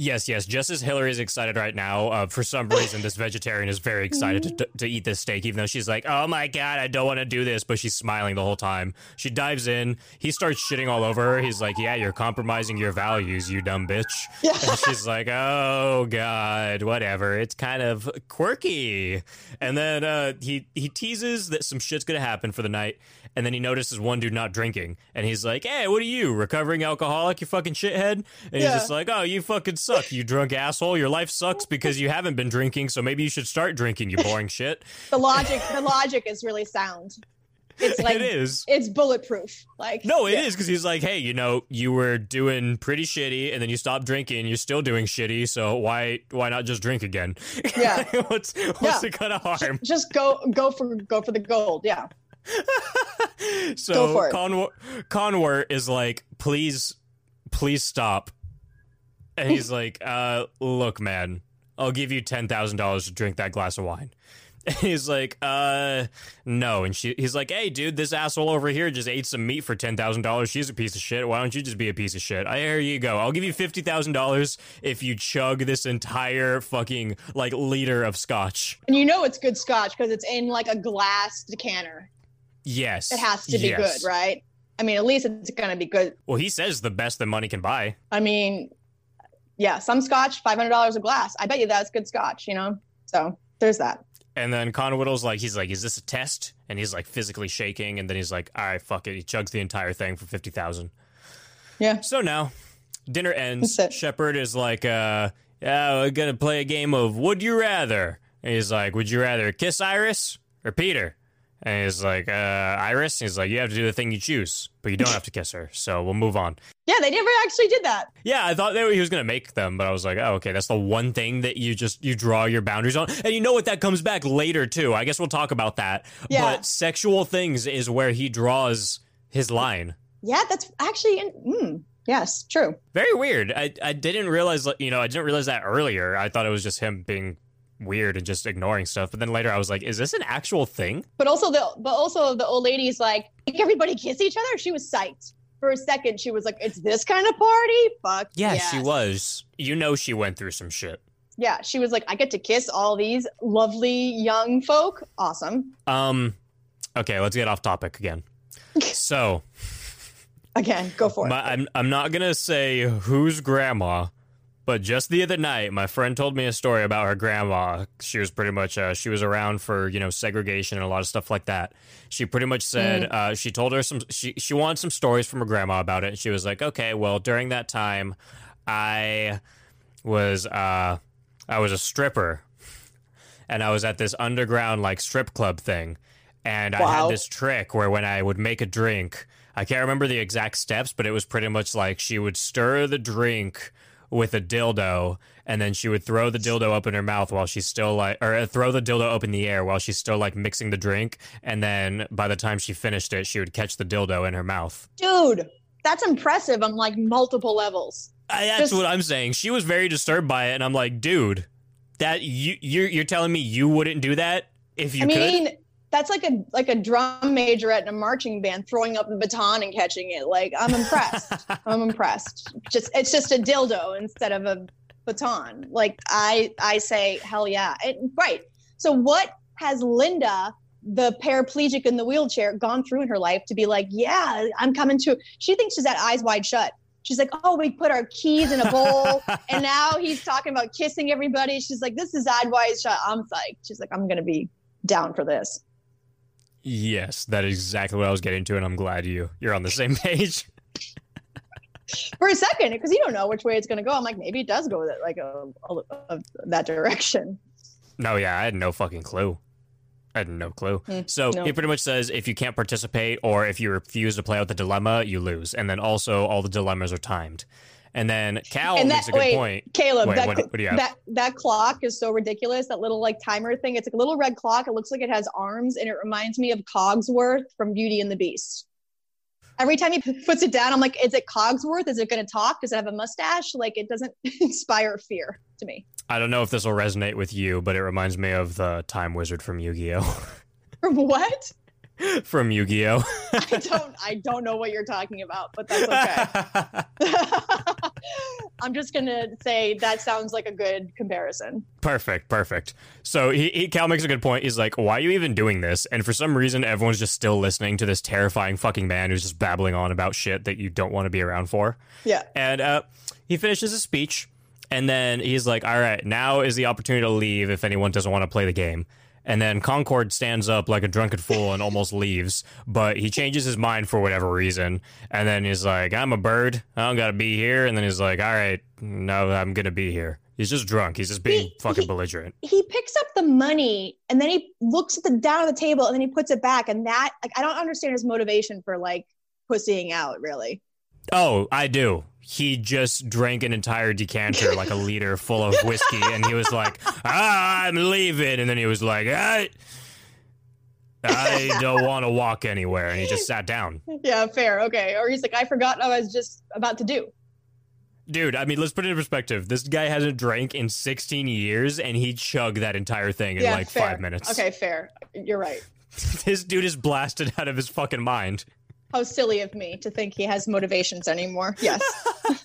Yes, yes. Just as Hillary is excited right now, uh, for some reason, this vegetarian is very excited to, to, to eat this steak, even though she's like, oh my God, I don't want to do this. But she's smiling the whole time. She dives in. He starts shitting all over her. He's like, yeah, you're compromising your values, you dumb bitch. Yeah. And she's like, oh God, whatever. It's kind of quirky. And then uh, he, he teases that some shit's going to happen for the night. And then he notices one dude not drinking. And he's like, hey, what are you, recovering alcoholic, you fucking shithead? And he's Yeah. just like, oh, you fucking suck, you drunk asshole. Your life sucks because you haven't been drinking, so maybe you should start drinking, you boring shit. the logic the logic is really sound it's like it is. it's bulletproof like No, it is yeah. because he's like, hey, you know, you were doing pretty shitty, and then you stopped drinking. You're still doing shitty, so why why not just drink again? Yeah. what's what's Yeah. the kind of harm? just go go for go for the gold yeah So. Conwar, Conwar is like, please, please stop. and he's like, uh, "Look, man, I'll give you ten thousand dollars to drink that glass of wine." And he's like, "Uh, no." And she, he's like, "Hey, dude, this asshole over here just ate some meat for ten thousand dollars. She's a piece of shit. Why don't you just be a piece of shit? I here you go. I'll give you fifty thousand dollars if you chug this entire fucking like liter of scotch." And you know it's good scotch because it's in like a glass decanter. Yes, It has to be Yes. good, right? I mean, at least it's gonna be good. Well, he says the best that money can buy. I mean, yeah, some scotch, five hundred dollars a glass. I bet you that's good scotch, you know. So there's that. And then Conwhittl's like, he's like, is this a test? And he's like physically shaking. And then he's like, all right, fuck it. He chugs the entire thing for 50,000. Yeah. So now dinner ends. Shepard is like, uh, yeah, we're going to play a game of Would You Rather? And he's like, Would you rather kiss Iris or Peter? And he's like, uh, Iris? He's like, You have to do the thing you choose, but you don't have to kiss her. So we'll move on. Yeah, they never actually did that. Yeah, I thought that he was gonna make them, but I was like, oh, okay, that's the one thing that you just you draw your boundaries on, and you know what? That comes back later too. I guess we'll talk about that. Yeah. But sexual things is where he draws his line. Yeah, that's actually in, mm, yes, true. Very weird. I I didn't realize, you know, I didn't realize that earlier. I thought it was just him being weird and just ignoring stuff. But then later, I was like, is this an actual thing? But also the but also the old lady's like, make everybody kiss each other. She was psyched. For a second, she was like, "It's this kind of party." Fuck. Yeah, yes. she was. You know, she went through some shit. Yeah, she was like, "I get to kiss all these lovely young folk. Awesome." Um, okay, let's get off topic again. So. Again, go for it. My, I'm I'm not gonna say whose grandma, but just the other night, my friend told me a story about her grandma. She was pretty much uh, she was around for you know segregation and a lot of stuff like that. She pretty much said uh, she told her some she she wanted some stories from her grandma about it. And she was like, okay, well during that time, I was uh I was a stripper, and I was at this underground like strip club thing, and I had this trick where when I would make a drink. I can't remember the exact steps, but it was pretty much like she would stir the drink with a dildo, and then she would throw the dildo up in her mouth while she's still like, or uh, throw the dildo up in the air while she's still like mixing the drink, and then by the time she finished it, she would catch the dildo in her mouth. Dude, that's impressive on like multiple levels. I, that's Just- what I'm saying. She was very disturbed by it, and I'm like, dude, that you you're you're telling me you wouldn't do that if you I mean, could? That's like a like a drum major at a marching band throwing up the baton and catching it. Like I'm impressed. I'm impressed. Just it's just a dildo instead of a baton. Like I I say hell yeah. It, right. So what has Linda the paraplegic in the wheelchair gone through in her life to be like, yeah, I'm coming to she thinks she's at eyes wide shut. She's like, oh, we put our keys in a bowl, and now he's talking about kissing everybody. She's like, this is eyes wide shut. I'm psyched. She's like, I'm gonna be down for this. Yes, that is exactly what I was getting to, and I'm glad you you're on the same page. for a second because you don't know which way it's going to go. I'm like, maybe it does go that like a, a, a- that direction. No, yeah, I had no fucking clue. I had no clue. Mm, so no. he pretty much says if you can't participate or if you refuse to play out the dilemma, you lose. And then also all the dilemmas are timed. And then Cal And makes that- a good wait, point. Caleb, Wait, that, what- what do you have? that that clock is so ridiculous. That little like timer thing. It's like a little red clock. It looks like it has arms, and it reminds me of Cogsworth from Beauty and the Beast. Every time he puts it down, I'm like, is it Cogsworth? Is it going to talk? Does it have a mustache? Like, it doesn't inspire fear to me. I don't know if this will resonate with you, but it reminds me of the time wizard from Yu-Gi-Oh. From what? from Yu-Gi-Oh. I don't. I don't know what you're talking about, but that's okay. I'm just gonna say that sounds like a good comparison. Perfect, perfect. So he, he Cal makes a good point. He's like, "Why are you even doing this?" And for some reason, everyone's just still listening to this terrifying fucking man who's just babbling on about shit that you don't want to be around for. Yeah. And uh, he finishes his speech, and then he's like, "All right, now is the opportunity to leave if anyone doesn't want to play the game." And then Concord stands up like a drunken fool and almost leaves, but he changes his mind for whatever reason. And then he's like, "I'm a bird. I don't gotta be here." And then he's like, "All right, no, I'm gonna be here." He's just drunk. He's just being He- fucking he- belligerent. He picks up the money and then he looks at the down of the table and then he puts it back. And that, like, I don't understand his motivation for like pussying out. Really, Oh, I do. He just drank an entire decanter, like a liter full of whiskey, and he was like, ah, I'm leaving. And then he was like, I, I don't want to walk anywhere. And he just sat down. yeah, fair, okay. Or he's like, I forgot what I was just about to do. Dude, I mean, let's put it in perspective. This guy hasn't drank in 16 years, and he chugged that entire thing in yeah, like fair. five minutes. Okay, fair. You're right. this dude is blasted out of his fucking mind. How silly of me to think he has motivations anymore. Yes.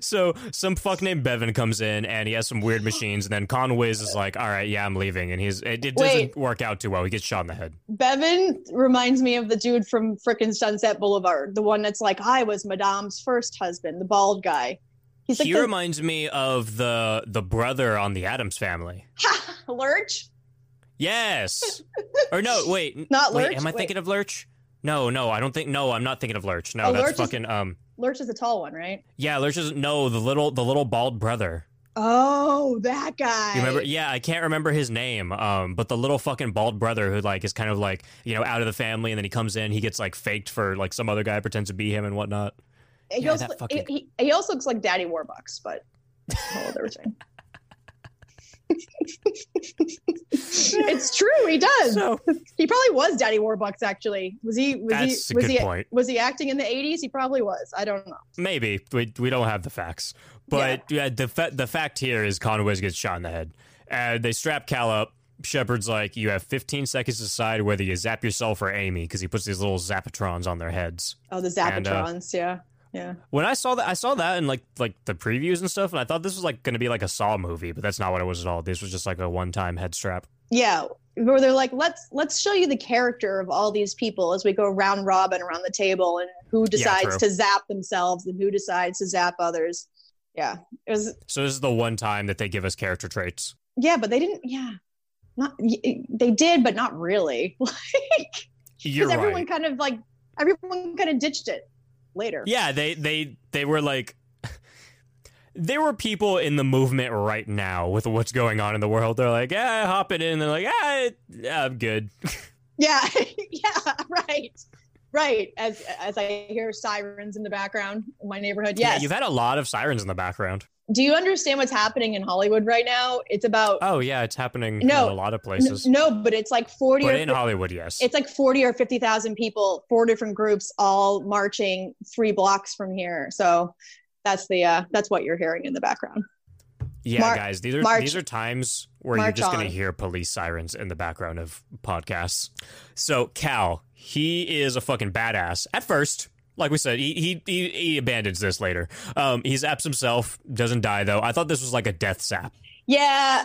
So some fuck named Bevan comes in, and he has some weird machines, and then Conwiz is like, "All right, yeah, I'm leaving," and he's it, it doesn't Wait. work out too well. He gets shot in the head. Bevan reminds me of the dude from frickin' Sunset Boulevard, the one that's like, I was Madame's first husband, the bald guy. He's like he the reminds me of the the brother on the Addams Family. Lurch. Yes. or no, wait. Not wait, Am I Wait. thinking of Lurch? No, no, I don't think. No, I'm not thinking of Lurch. No, Oh, that's Lurch is- fucking. Um, Lurch is a tall one, right? yeah, Lurch is no the little the little bald brother. Oh, that guy. You remember? Yeah, I can't remember his name. Um, but the little fucking bald brother who like is kind of like you know out of the family, and then he comes in, he gets like faked for like some other guy pretends to be him and whatnot. He, Yeah, also, that fucking- he, he, he also looks like Daddy Warbucks, but whole other thing. It's true, he does. So he probably was Daddy Warbucks. Actually, was he? Was That's he? a Was good he? point. Was he acting in the '80s? He probably was. I don't know. maybe we we don't have the facts, but yeah, the fa- the fact here is Conway gets shot in the head, and they strap Cal up. Shepard's like, you have 15 seconds to decide whether you zap yourself or Amy because he puts these little zapatrons on their heads. Oh, the And, uh, Zapatrons. yeah, yeah. When I saw that, I saw that in like like the previews and stuff, and I thought this was like going to be like a Saw movie, but that's not what it was at all. This was just like a one time head strap. Yeah, where they're like, let's let's show you the character of all these people as we go round robin around the table, and who decides true. to zap themselves and who decides to zap others. Yeah, it was. So this is the one time that they give us character traits. Yeah, but they didn't. Yeah, not they did, but not really. Like, because everyone right. kind of like everyone kind of ditched it later. Yeah, they they they were like there were people in the movement right now with what's going on in the world. They're like, yeah, hop it in. They're like, ah, yeah, I'm good. Yeah, yeah, right, right. As as I hear sirens in the background in my neighborhood. Yeah, you've had a lot of sirens in the background. Do you understand what's happening in Hollywood right now? It's about Oh yeah, it's happening No, in a lot of N- places. no, but it's like forty but or in Hollywood, yes. it's like forty or fifty thousand people, four different groups, all marching three blocks from here. So that's the uh that's what you're hearing in the background. yeah, Mar- guys, these are march- these are times where you're just going to hear police sirens in the background of podcasts. So Cal, he is a fucking badass. At first, like we said, he he he, abandons this later. Um, he zaps himself, doesn't die though. I thought this was like a death zap. Yeah,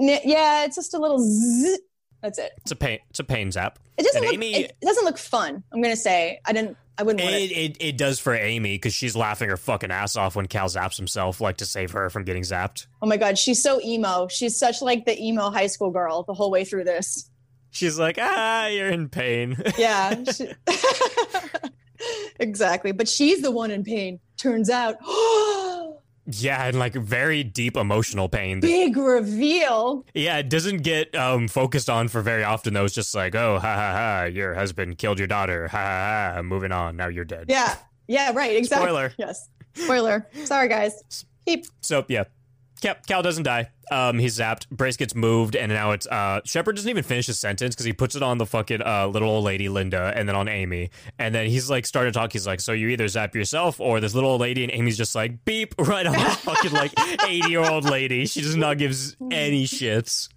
n- yeah, it's just a little. Zzz. That's it. It's a pain. It's a pain zap. It doesn't And look. Amy- it doesn't look fun. I'm gonna say. I didn't. I wouldn't want It, it. it it does for Amy because she's laughing her fucking ass off when Cal zaps himself, like to save her from getting zapped. Oh my god, she's so emo. She's such like the emo high school girl the whole way through this. She's like, ah, you're in pain. Yeah. she- exactly. But she's the one in pain. Turns out. yeah, and like very deep emotional pain. Big reveal. yeah, it doesn't get um focused on for very often though. It's just like, oh, ha ha ha, your husband killed your daughter. Ha ha ha. Moving on. Now you're dead. Yeah. Yeah, right. Exactly. Spoiler. Yes. Spoiler. Sorry, guys. Keep. So yeah, Cal, Cal doesn't die. Um, he's zapped. Brace gets moved, and now it's uh Shepard doesn't even finish his sentence because he puts it on the fucking uh little old lady Linda, and then on Amy, and then he's like started to talk. He's like, so you either zap yourself or this little old lady, and Amy's just like beep right on the fucking like eighty year old lady. She does not gives any shits.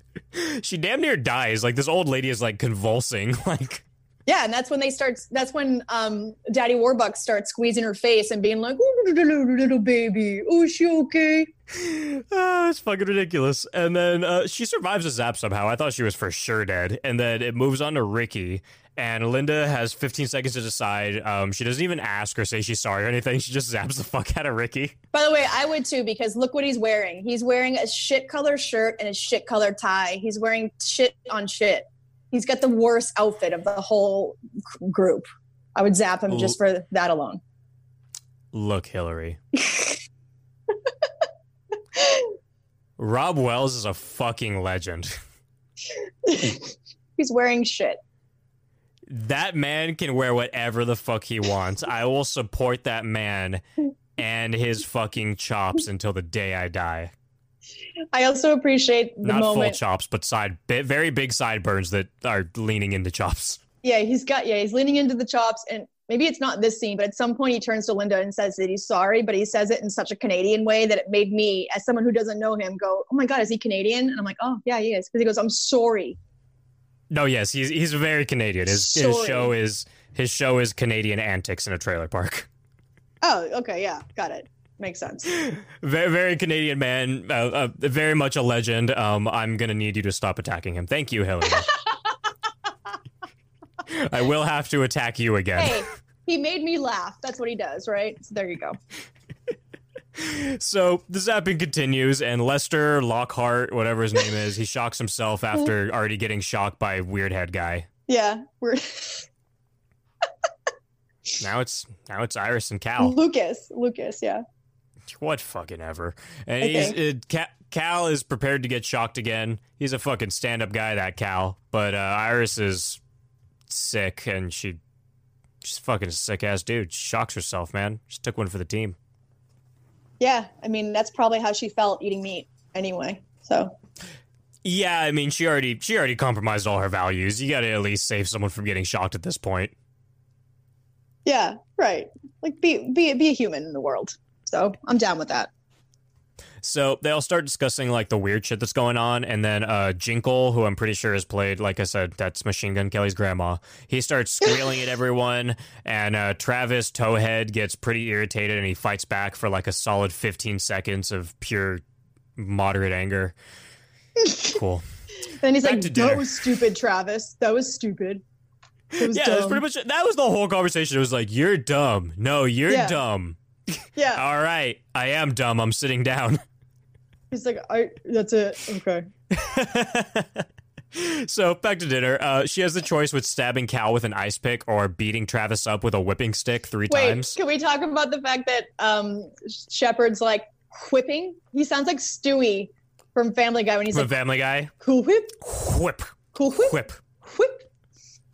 She damn near dies. Like this old lady is like convulsing. Like Yeah, and that's when they start. That's when um, Daddy Warbucks starts squeezing her face and being like, "Oh, little, baby, oh, is she okay?" Ah, it's fucking ridiculous. And then uh, she survives a zap somehow. I thought she was for sure dead. And then it moves on to Ricky. And Linda has 15 seconds to decide. Um, she doesn't even ask or say she's sorry or anything. She just zaps the fuck out of Ricky. By the way, I would too because look what he's wearing. He's wearing a shit color shirt and a shit color tie. He's wearing shit on shit. He's got the worst outfit of the whole group. I would zap him just for that alone. Look, Hillary. Robb Wells is a fucking legend. He's wearing shit. That man can wear whatever the fuck he wants. I will support that man and his fucking chops until the day I die. I also appreciate the Not full chops, but side, very big sideburns that are leaning into chops. yeah, he's got yeah, he's leaning into the chops and maybe it's not this scene, but at some point he turns to Linda and says that he's sorry, but he says it in such a Canadian way that it made me, as someone who doesn't know him, go, "Oh my god, is he Canadian?" And I'm like, "Oh yeah, he is," because he goes, "I'm sorry." No, yes, he's he's very Canadian. His, his show is his show is Canadian antics in a trailer park. Oh, okay, yeah, got it. Makes sense. Very, very Canadian man, uh, uh, very much a legend. Um, I'm gonna need you to stop attacking him. Thank you, Hillary. I will have to attack you again. hey, he made me laugh. That's what he does, right? So there you go. So the zapping continues, and Lester Lockhart, whatever his name is, he shocks himself after already getting shocked by weird head guy. Yeah, we're Now it's now it's Iris and Cal. Lucas. Lucas, yeah. What fucking ever. And I he's uh, Cal is prepared to get shocked again. He's a fucking stand up guy, that Cal. But uh, Iris is sick, and she she's fucking sick ass dude. She shocks herself, man. She took one for the team. Yeah, I mean that's probably how she felt eating meat anyway. So Yeah, I mean, she already she already compromised all her values. You got to at least save someone from getting shocked at this point. yeah, right. Like be be be a human in the world. So I'm down with that. So they all start discussing like the weird shit that's going on, and then uh Jinkle, who I'm pretty sure has played, like I said, that's Machine Gun Kelly's grandma. He starts squealing at everyone, and uh Travis Towhead gets pretty irritated, and he fights back for like a solid 15 seconds of pure moderate anger. Cool. Then he's Back like, to dinner. "That was stupid, Travis. That was stupid. It was yeah, dumb." that's pretty much that was the whole conversation. It was like, "You're dumb. No, you're Yeah. dumb. yeah." All right, I am dumb. I'm sitting down." He's like, "I. That's it. Okay." so back to dinner. Uh, she has the choice with stabbing Cal with an ice pick or beating Travis up with a whipping stick three Wait, times. can we talk about the fact that um Shepard's like whipping? He sounds like Stewie from Family Guy when he's From like, Family Guy, "Cool whip, whip, cool whip, whip. whip."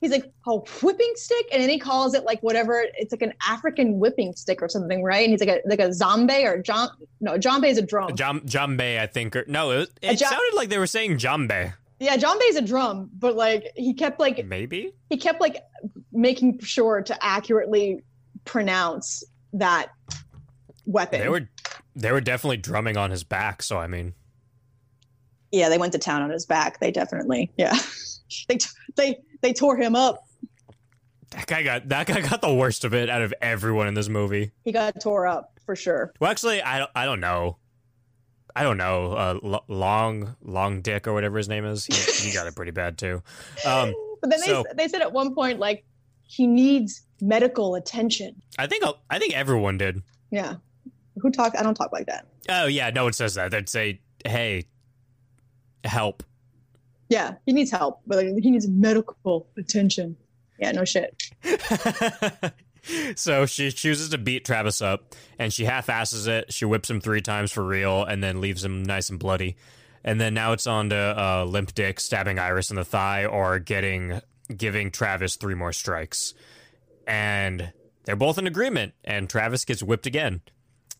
He's like, "A whipping stick," and then he calls it like whatever. It's like an African whipping stick or something, right? And he's like a like a zombe or jom. No, jombe is a drum. Jam- Jambe, I think. Or, no, it, it ja- sounded like they were saying Jambe. yeah, jombe is a drum, but like he kept like Maybe. he kept like making sure to accurately pronounce that weapon. They were they were definitely drumming on his back. So I mean, yeah, they went to town on his back. They definitely, yeah, they t- they they tore him up. that guy got that guy got the worst of it out of everyone in this movie. He got tore up for sure. Well, actually, I don't. I don't know. I don't know. Uh, L- long, long dick or whatever his name is. He, he got it pretty bad too. Um, But then they they said at one point like he needs medical attention. I think I think everyone did. Yeah, who talk? I don't talk like that. Oh yeah, no one says that. They'd say, "Hey, help." Yeah, he needs help, but he needs medical attention. Yeah, no shit. so she chooses to beat Travis up, and she half-asses it. She whips him three times for real, and then leaves him nice and bloody. And then now it's on to uh, Limp Dick stabbing Iris in the thigh, or getting giving Travis three more strikes. And they're both in agreement, and Travis gets whipped again.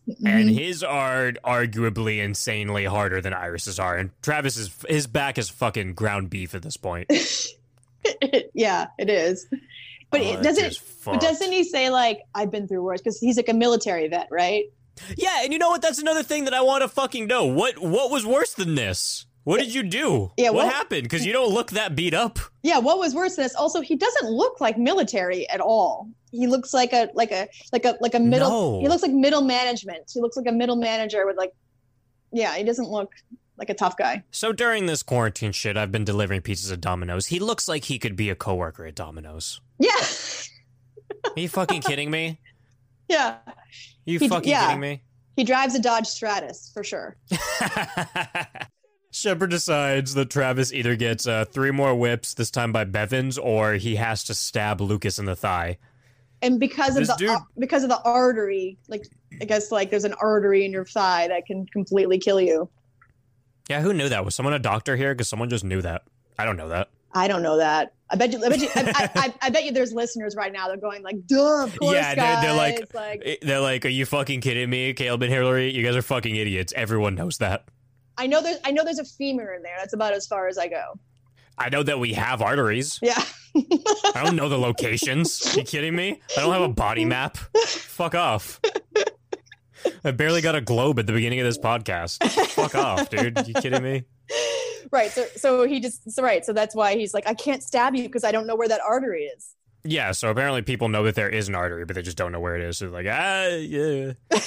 And mm-hmm. his are arguably insanely harder than Iris's are, and Travis is his back is fucking ground beef at this point. yeah, it is. But Oh, it doesn't. But doesn't he say like I've been through worse? Because he's like a military vet, right? Yeah, and you know what? That's another thing that I want to fucking know. What what was worse than this? What did you do? Yeah, what well- happened? Because you don't look that beat up. Yeah. What was worse than this? Also, he doesn't look like military at all. He looks like a like a like a like a middle. No. He looks like middle management. He looks like a middle manager with like. Yeah, he doesn't look like a tough guy. So during this quarantine shit, I've been delivering pizzas at Domino's. He looks like he could be a coworker at Domino's. Yeah. Are you fucking kidding me? Yeah. Are you He- fucking yeah. kidding me? He drives a Dodge Stratus for sure. Shepard decides that Travis either gets uh, three more whips, this time by Bevins, or he has to stab Lucas in the thigh. And because of This the dude- because of the artery, like I guess like there's an artery in your thigh that can completely kill you. Yeah, who knew that? Was someone a doctor here? Because someone just knew that. I don't know that. I don't know that. I bet you. I bet you. I, I, I, bet you. There's listeners right now. They're going like, "Duh, of course, Yeah, they're- they're like- like Eh, They're like, "Are you fucking kidding me, Caleb and Hillary? You guys are fucking idiots. Everyone knows that. I know there's I know there's a femur in there. That's about as far as I go. I know that we have arteries. Yeah. I don't know the locations. Are you kidding me? I don't have a body map. Fuck off. I barely got a globe at the beginning of this podcast. Fuck off, dude. You kidding me? right. So so he just so right. So that's why he's like, I can't stab you because I don't know where that artery is. Yeah, so apparently people know that there is an artery, but they just don't know where it is. So they're like, ah, yeah.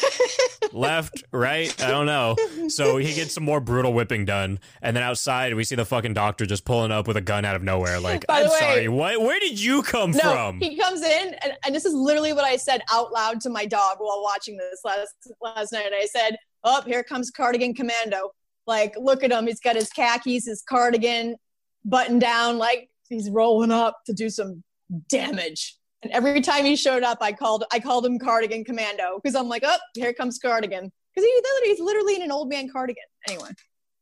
Left, right, I don't know. So he gets some more brutal whipping done. And then outside, we see the fucking doctor just pulling up with a gun out of nowhere. Like, By I'm way- sorry, what? Where did you come No, from? he comes in, and, and this is literally what I said out loud to my dog while watching this last last night. I said, "Oh, here comes Cardigan Commando. Like, look at him. He's got his khakis, his cardigan buttoned down, like he's rolling up to do some damage." And every time he showed up, I called I called him Cardigan Commando because I'm like, "Oh, here comes Cardigan," because he he's literally in an old man cardigan. Anyway,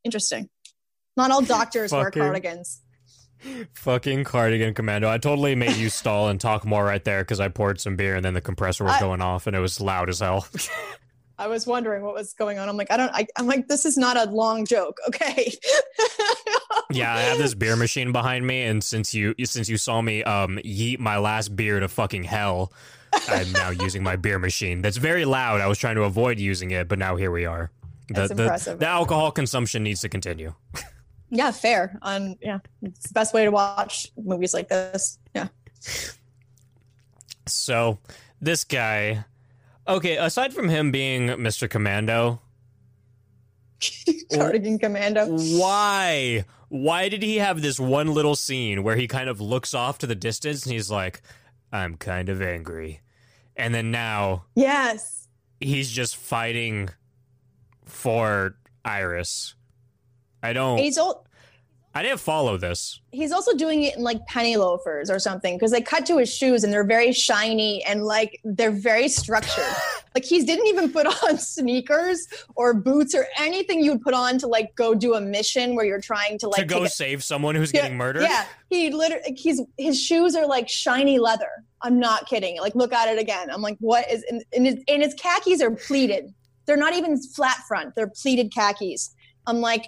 interesting. Not all doctors wear cardigans. fucking cardigan commando. I totally made you stall and talk more right there because I poured some beer and then the compressor was I- going off and it was loud as hell. I was wondering what was going on. I'm like, I don't, I, I'm like, this is not a long joke. Okay. yeah, I have this beer machine behind me, and since you since you saw me um yeet my last beer to fucking hell, I'm now using my beer machine. That's very loud. I was trying to avoid using it, but now here we are. The, That's the, impressive. the alcohol consumption needs to continue. yeah, fair. On yeah, it's the best way to watch movies like this. Yeah. So this guy, okay. Aside from him being Mr. Commando, Cardigan Commando. why why did he have this one little scene where he kind of looks off to the distance and he's like i'm kind of angry and then now Yes. he's just fighting for iris i don't He's i didn't follow this he's also doing it in like penny loafers or something because they cut to his shoes and they're very shiny and like they're very structured. like he didn't even put on sneakers or boots or anything you would put on to like go do a mission where you're trying to like to go a- save someone who's Yeah, getting murdered Yeah, he literally he's his shoes are like shiny leather. I'm not kidding. Like look at it again. I'm like, what is and, and, his, and his khakis are pleated. They're not even flat front. They're pleated khakis. I'm like,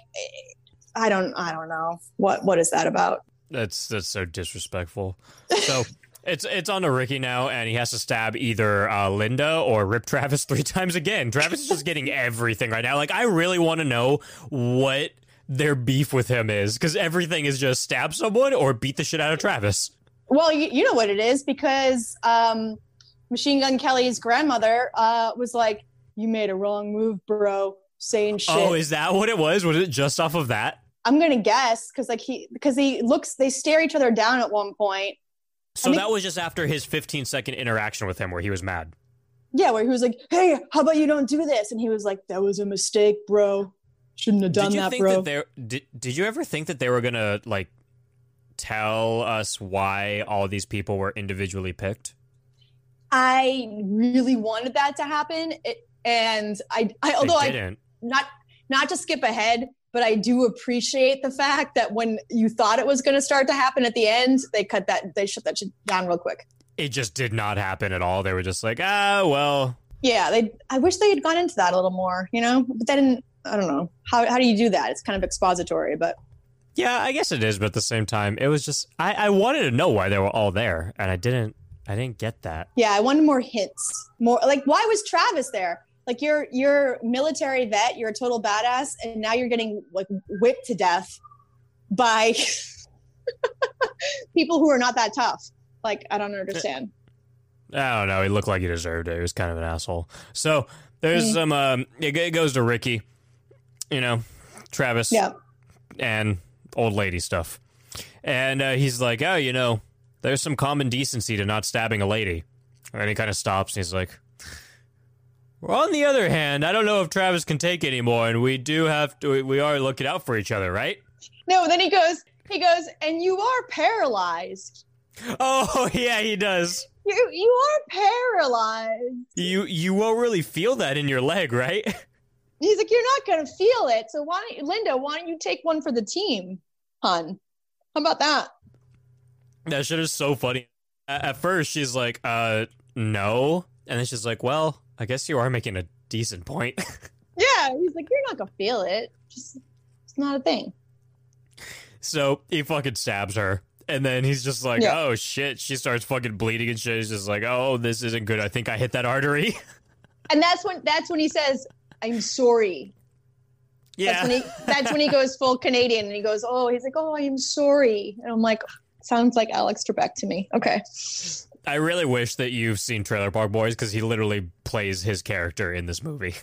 I don't I don't know what what is that about. that's that's so disrespectful so It's it's on to Ricky now, and he has to stab either uh, Linda or rip Travis three times again. Travis is just getting everything right now. Like I really want to know what their beef with him is, because everything is just stab someone or beat the shit out of Travis. Well, you, you know what it is because um, Machine Gun Kelly's grandmother uh, was like, "You made a wrong move, bro." Saying shit. Oh, is that what it was? Was it just off of that? I'm gonna guess because like he because he looks they stare each other down at one point. So that was just after his 15 second interaction with him, where he was mad. Yeah, where he was like, "Hey, how about you don't do this?" And he was like, "That was a mistake, bro. Shouldn't have done did you that, think bro." that there? Did, did you ever think that they were gonna like tell us why all these people were individually picked? I really wanted that to happen, it, and I, I although I didn't. not not to skip ahead, but I do appreciate the fact that when you thought it was going to start to happen at the end, they cut that they shut that shit down real quick. It just did not happen at all. They were just like, ah, well, Yeah, they. I wish they had gone into that a little more, you know. But they didn't. I don't know how how do you do that? It's kind of expository, but yeah, I guess it is. But at the same time, it was just I, I wanted to know why they were all there, and I didn't. I didn't get that. yeah, I wanted more hints. More like why was Travis there? Like you're you're military vet, you're a total badass, and now you're getting like whipped to death by people who are not that tough. Like I don't understand. I don't know. He looked like he deserved it. He was kind of an asshole. So there's Mm. some. Um, it, it goes to Ricky. You know, Travis. Yeah. and old lady stuff. And uh, he's like, oh, you know, there's some common decency to not stabbing a lady. And he kind of stops and he's like, well, on the other hand, I don't know if Travis can take anymore, and we do have to, we are looking out for each other, right? No, then he goes, he goes, and you are paralyzed. Oh, yeah, he does. You you are paralyzed. You you won't really feel that in your leg, right? He's like, you're not gonna feel it. So why don't you, Linda? Why don't you take one for the team, hun? How about that? That shit is so funny. At, at first, she's like, uh, no. And then she's like, well, I guess you are making a decent point. Yeah, he's like, you're not gonna feel it. Just it's not a thing. So he fucking stabs her. and then he's just like, Yeah. "Oh shit!" She starts fucking bleeding and shit. He's just like, "Oh, this isn't good. I think I hit that artery." And that's when that's when he says, "I'm sorry." yeah, That's when he that's when he goes full Canadian and he goes, "Oh, he's like, oh, I'm sorry," and I'm like, sounds like Alex Trebek to me. Okay. I really wish that you've seen Trailer Park Boys because he literally plays his character in this movie.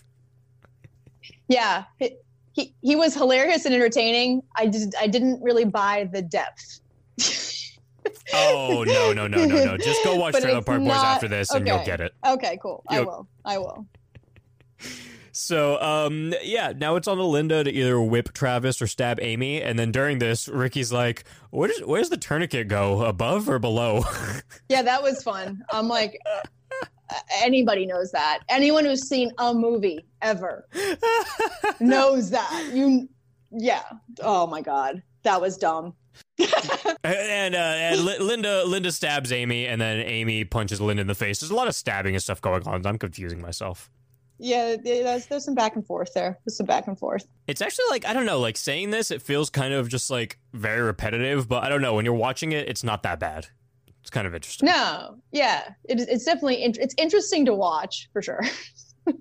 Yeah, he, he he was hilarious and entertaining. I did I didn't really buy the depth. Oh no no no no no! Just go watch But Trailer Park Boys after this, and you'll get it. Okay, cool. I will. I will. So, um, yeah, now it's on to Linda to either whip Travis or stab Amy, and then during this, Ricky's like, "Where does where's the tourniquet go? Above or below?" Yeah, that was fun. I'm like, uh, anybody knows that. Anyone who's seen a movie ever knows that. You, yeah. Oh my god, that was dumb. and uh, and Li- Linda Linda stabs Amy, and then Amy punches Linda in the face. There's a lot of stabbing and stuff going on. I'm confusing myself. Yeah, there's there's some back and forth there. There's some back and forth. It's actually like I don't know, like saying this, it feels kind of just like very repetitive, but I don't know. When you're watching it, it's not that bad. It's kind of interesting. No, yeah, it, it's definitely in, it's interesting to watch for sure.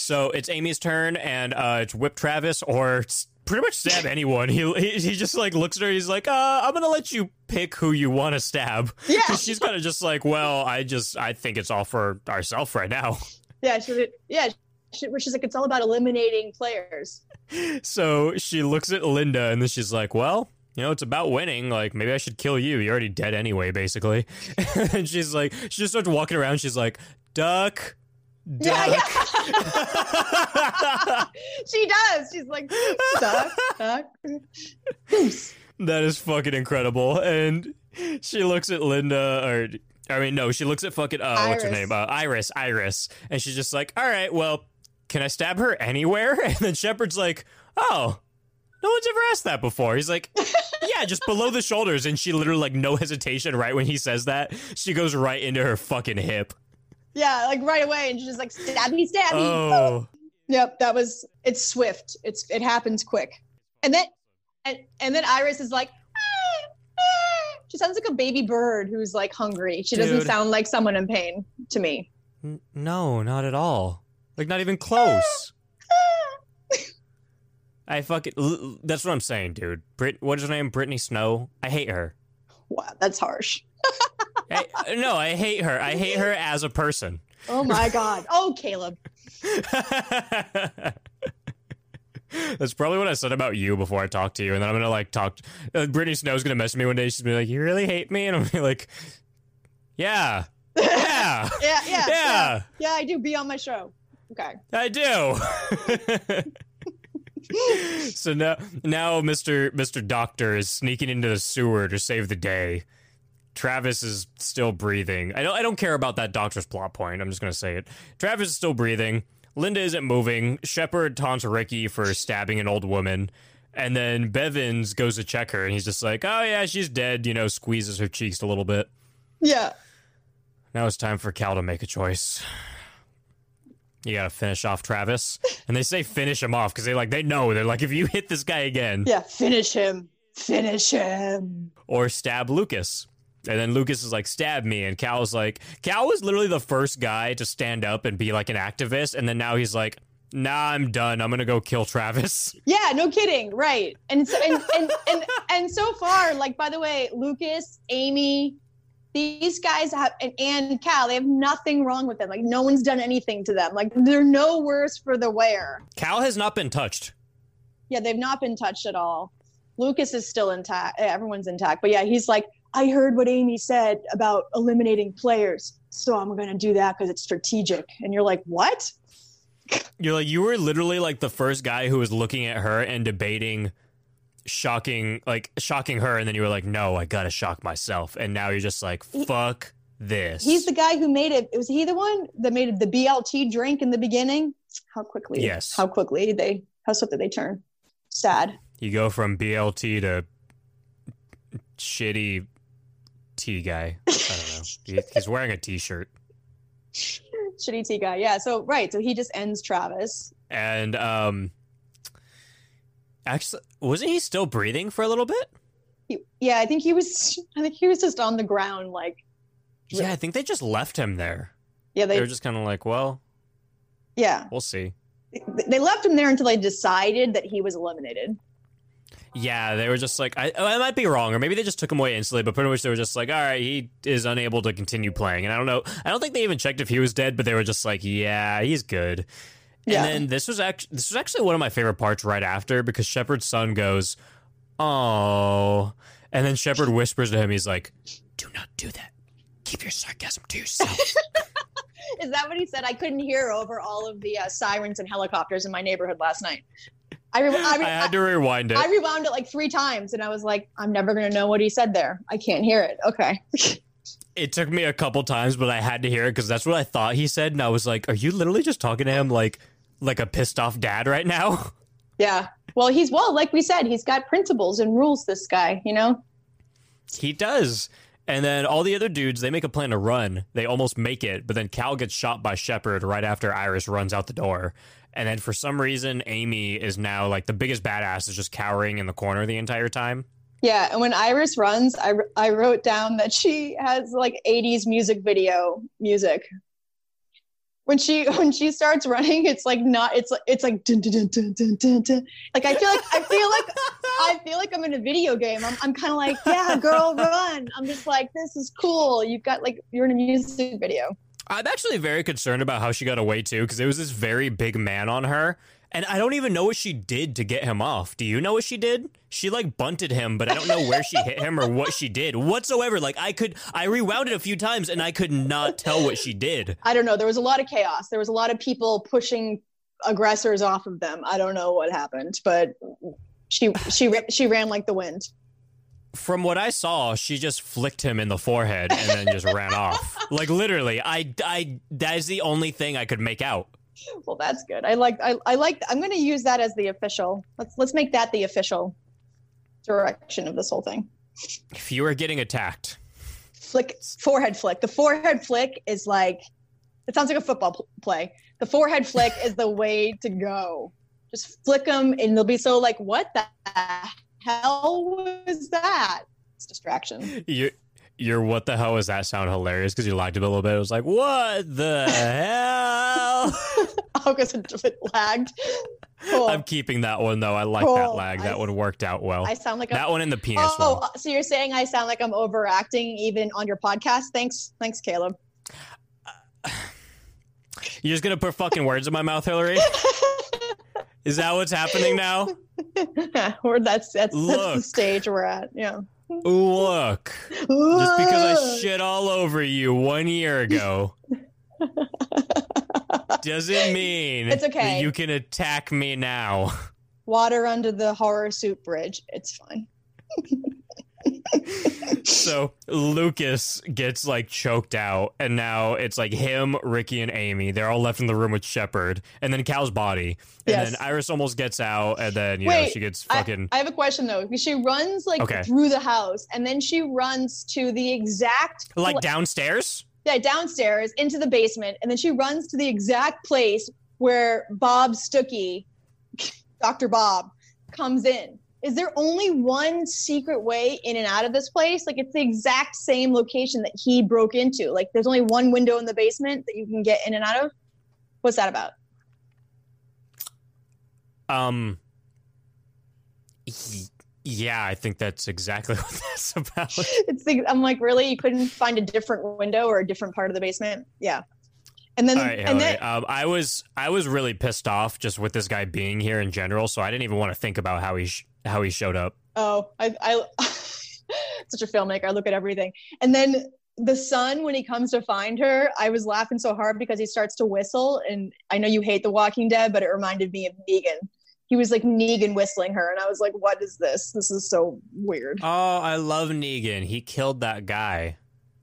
So it's Amy's turn, and uh, it's whip Travis or pretty much stab anyone. He, he he just like looks at her. He's like, uh, "I'm gonna let you pick who you want to stab." Yeah, she's kind of just like, "Well, I just I think it's all for ourselves right now." Yeah, she, yeah. She, she's like, it's all about eliminating players. So she looks at Linda, and then she's like, "Well." You know, it's about winning. Like, maybe I should kill you. You're already dead anyway, basically. and she's like, she just starts walking around. She's like, duck, duck. Yeah, yeah. she does. She's like, duck, duck. That is fucking incredible. And she looks at Linda, or I mean, no, she looks at fucking uh, what's her Iris. name? Uh, Iris, Iris, and she's just like, "All right, well, can I stab her anywhere?" And then Shepard's like, "Oh." No one's ever asked that before. He's like, yeah, just below the shoulders. And she literally, like, no hesitation, right when he says that, she goes right into her fucking hip. Yeah, like right away, and she's just like, stab me. Oh. Yep, that was. It's swift. It's it happens quick, and then and and then Iris is like. She sounds like a baby bird who's like hungry. She doesn't sound like someone in pain to me. N- No, not at all. Like, not even close. I fucking. That's what I'm saying, dude. Brit, what is her name? Brittany Snow. I hate her. Wow, that's harsh. I, uh, no, I hate her. I hate her as a person. Oh my god. Oh, Caleb. That's probably what I said about you before I talked to you, and then I'm gonna like talk. Uh, Brittany Snow's gonna message me one day. She's gonna be like, "You really hate me?" And I'm gonna be like, "Yeah, yeah, Yeah, yeah, yeah. yeah, Yeah, I do. Be on my show. Okay. I do." so now, now Mr. Mr. Doctor is sneaking into the sewer to save the day. Travis is still breathing. I don't. I don't care about that doctor's plot point. I'm just gonna say it. Travis is still breathing. Linda isn't moving. Shepard taunts Ricky for stabbing an old woman. And then Bevins goes to check her, and he's just like, "Oh yeah, she's dead." You know, squeezes her cheeks a little bit. Yeah. Now it's time for Cal to make a choice. You gotta finish off Travis, and they say finish him off because they like they know they're like if you hit this guy again, Yeah. Finish him. Finish him. or stab Lucas. And then Lucas is like, stab me. And Cal is like, Cal was literally the first guy to stand up and be like an activist. And then now he's like, nah, I'm done. I'm going to go kill Travis. Yeah, no kidding. Right. And so and and and, and so far, like by the way, Lucas, Amy, these guys have and, and Cal, they have nothing wrong with them. Like no one's done anything to them. Like they're no worse for the wear. Cal has not been touched. Yeah, they've not been touched at all. Lucas is still intact. Everyone's intact. But yeah, he's like, I heard what Amy said about eliminating players. So I'm going to do that because it's strategic. And you're like, what? You're like, you were literally like the first guy who was looking at her and debating shocking, like shocking her. And then you were like, no, I got to shock myself. And now you're just like, fuck this. He's the guy who made it. Was he the one that made the BLT drink in the beginning? How quickly? Yes. How quickly did they? How swiftly they turn? Sad. you go from BLT to shitty tea guy. I don't know. He- He's wearing a t shirt. Shitty tea guy. Yeah. So right. So he just ends Travis. And um actually wasn't he still breathing for a little bit? yeah, I think he was. I think he was just on the ground, like Yeah, I think they just left him there. yeah, They, they were just kind of like, well, yeah we'll see. they left him there until they decided that he was eliminated. Yeah, they were just like, I, I might be wrong, or maybe they just took him away instantly, but pretty much they were just like, all right, he is unable to continue playing. And I don't know, I don't think they even checked if he was dead, but they were just like, yeah, he's good. Yeah. And then this was actually this was actually one of my favorite parts right after because Shepard's son goes, "Oh," and then Shepard whispers to him, he's like, "Do not do that. Keep your sarcasm to yourself." Is that what he said? I couldn't hear over all of the uh, sirens and helicopters in my neighborhood last night. I, re- I, re- I had to rewind it. I rewound it like three times, and I was like, I'm never gonna know what he said there. I can't hear it. Okay. it took me a couple times, but I had to hear it because that's what I thought he said, and I was like, "Are you literally just talking to him like like a pissed off dad right now?" Yeah. Well, he's well, like we said, he's got principles and rules. This guy, you know. He does. And then all the other dudes, they make a plan to run. They almost make it, but then Cal gets shot by Shepard right after Iris runs out the door. And then for some reason, Amy is now like the biggest badass, is just cowering in the corner the entire time. Yeah, and when Iris runs, I, I wrote down that she has like 80s music video music. When she when she starts running, it's like not it's like it's like dun, dun, dun, dun, dun, dun, dun. like I feel like I feel like I feel like I'm in a video game. I'm I'm kind of like yeah, girl, run. I'm just like this is cool. You've got like you're in a music video. I'm actually very concerned about how she got away too, because it was this very big man on her. And I don't even know what she did to get him off. Do you know what she did? She like bunted him, but I don't know where she hit him or what she did whatsoever. Like I could, I rewound it a few times and I could not tell what she did. I don't know. There was a lot of chaos. There was a lot of people pushing aggressors off of them. I don't know what happened, but she she she ran like the wind. From what I saw, she just flicked him in the forehead and then just ran off. Like literally, I, I, that is the only thing I could make out. Well, that's good. I like I, I like I'm going to use that as the official. Let's let's make that the official direction of this whole thing. If you are getting attacked, Flick forehead flick. The forehead flick is like it sounds like a football pl- play. The forehead flick is the way to go. Just flick them and they'll be so like what the hell was that? It's distraction. you, your what the hell is that sound hilarious because you lagged a little bit. It was like, what the hell? Oh, because it, lagged. Cool. I'm keeping that one though. I like that lag. That s- one worked out well. I sound like I'm that one in the penis Oh, one. so you're saying I sound like I'm overacting even on your podcast? Thanks, thanks, Caleb. You're just gonna put fucking words in my mouth, Hillary? Is that what's happening now? or that's that's that's the stage we're at. Yeah. Look, just because I shit all over you one year ago doesn't mean It's okay. you can attack me now. water under the horror soup bridge. It's fine. So Lucas gets like choked out, and now it's like him, Ricky, and Amy. They're all left in the room with Shepard, and then Cal's body. And Yes. then Iris almost gets out, and then you know she gets I- fucking. I, have a question though. She runs like Okay. through the house, and then she runs to the exact like downstairs. yeah, downstairs into the basement, and then she runs to the exact place where Bob Stuckey, Dr. Bob, comes in. Is there only one secret way in and out of this place? Like it's the exact same location that he broke into. Like there's only one window in the basement that you can get in and out of. What's that about? Um. Yeah, I think that's exactly what that's about. It's the, I'm like, really? You couldn't find a different window or a different part of the basement? Yeah. And then right, and then um, I was I was really pissed off just with this guy being here in general, so I didn't even want to think about how he sh- how he showed up. Oh, I, I such a filmmaker. I look at everything. And then the son, when he comes to find her, I was laughing so hard because he starts to whistle. And I know you hate The Walking Dead, but it reminded me of Negan. He was like Negan whistling her, and I was like, "What is this? This is so weird." Oh, I love Negan. He killed that guy.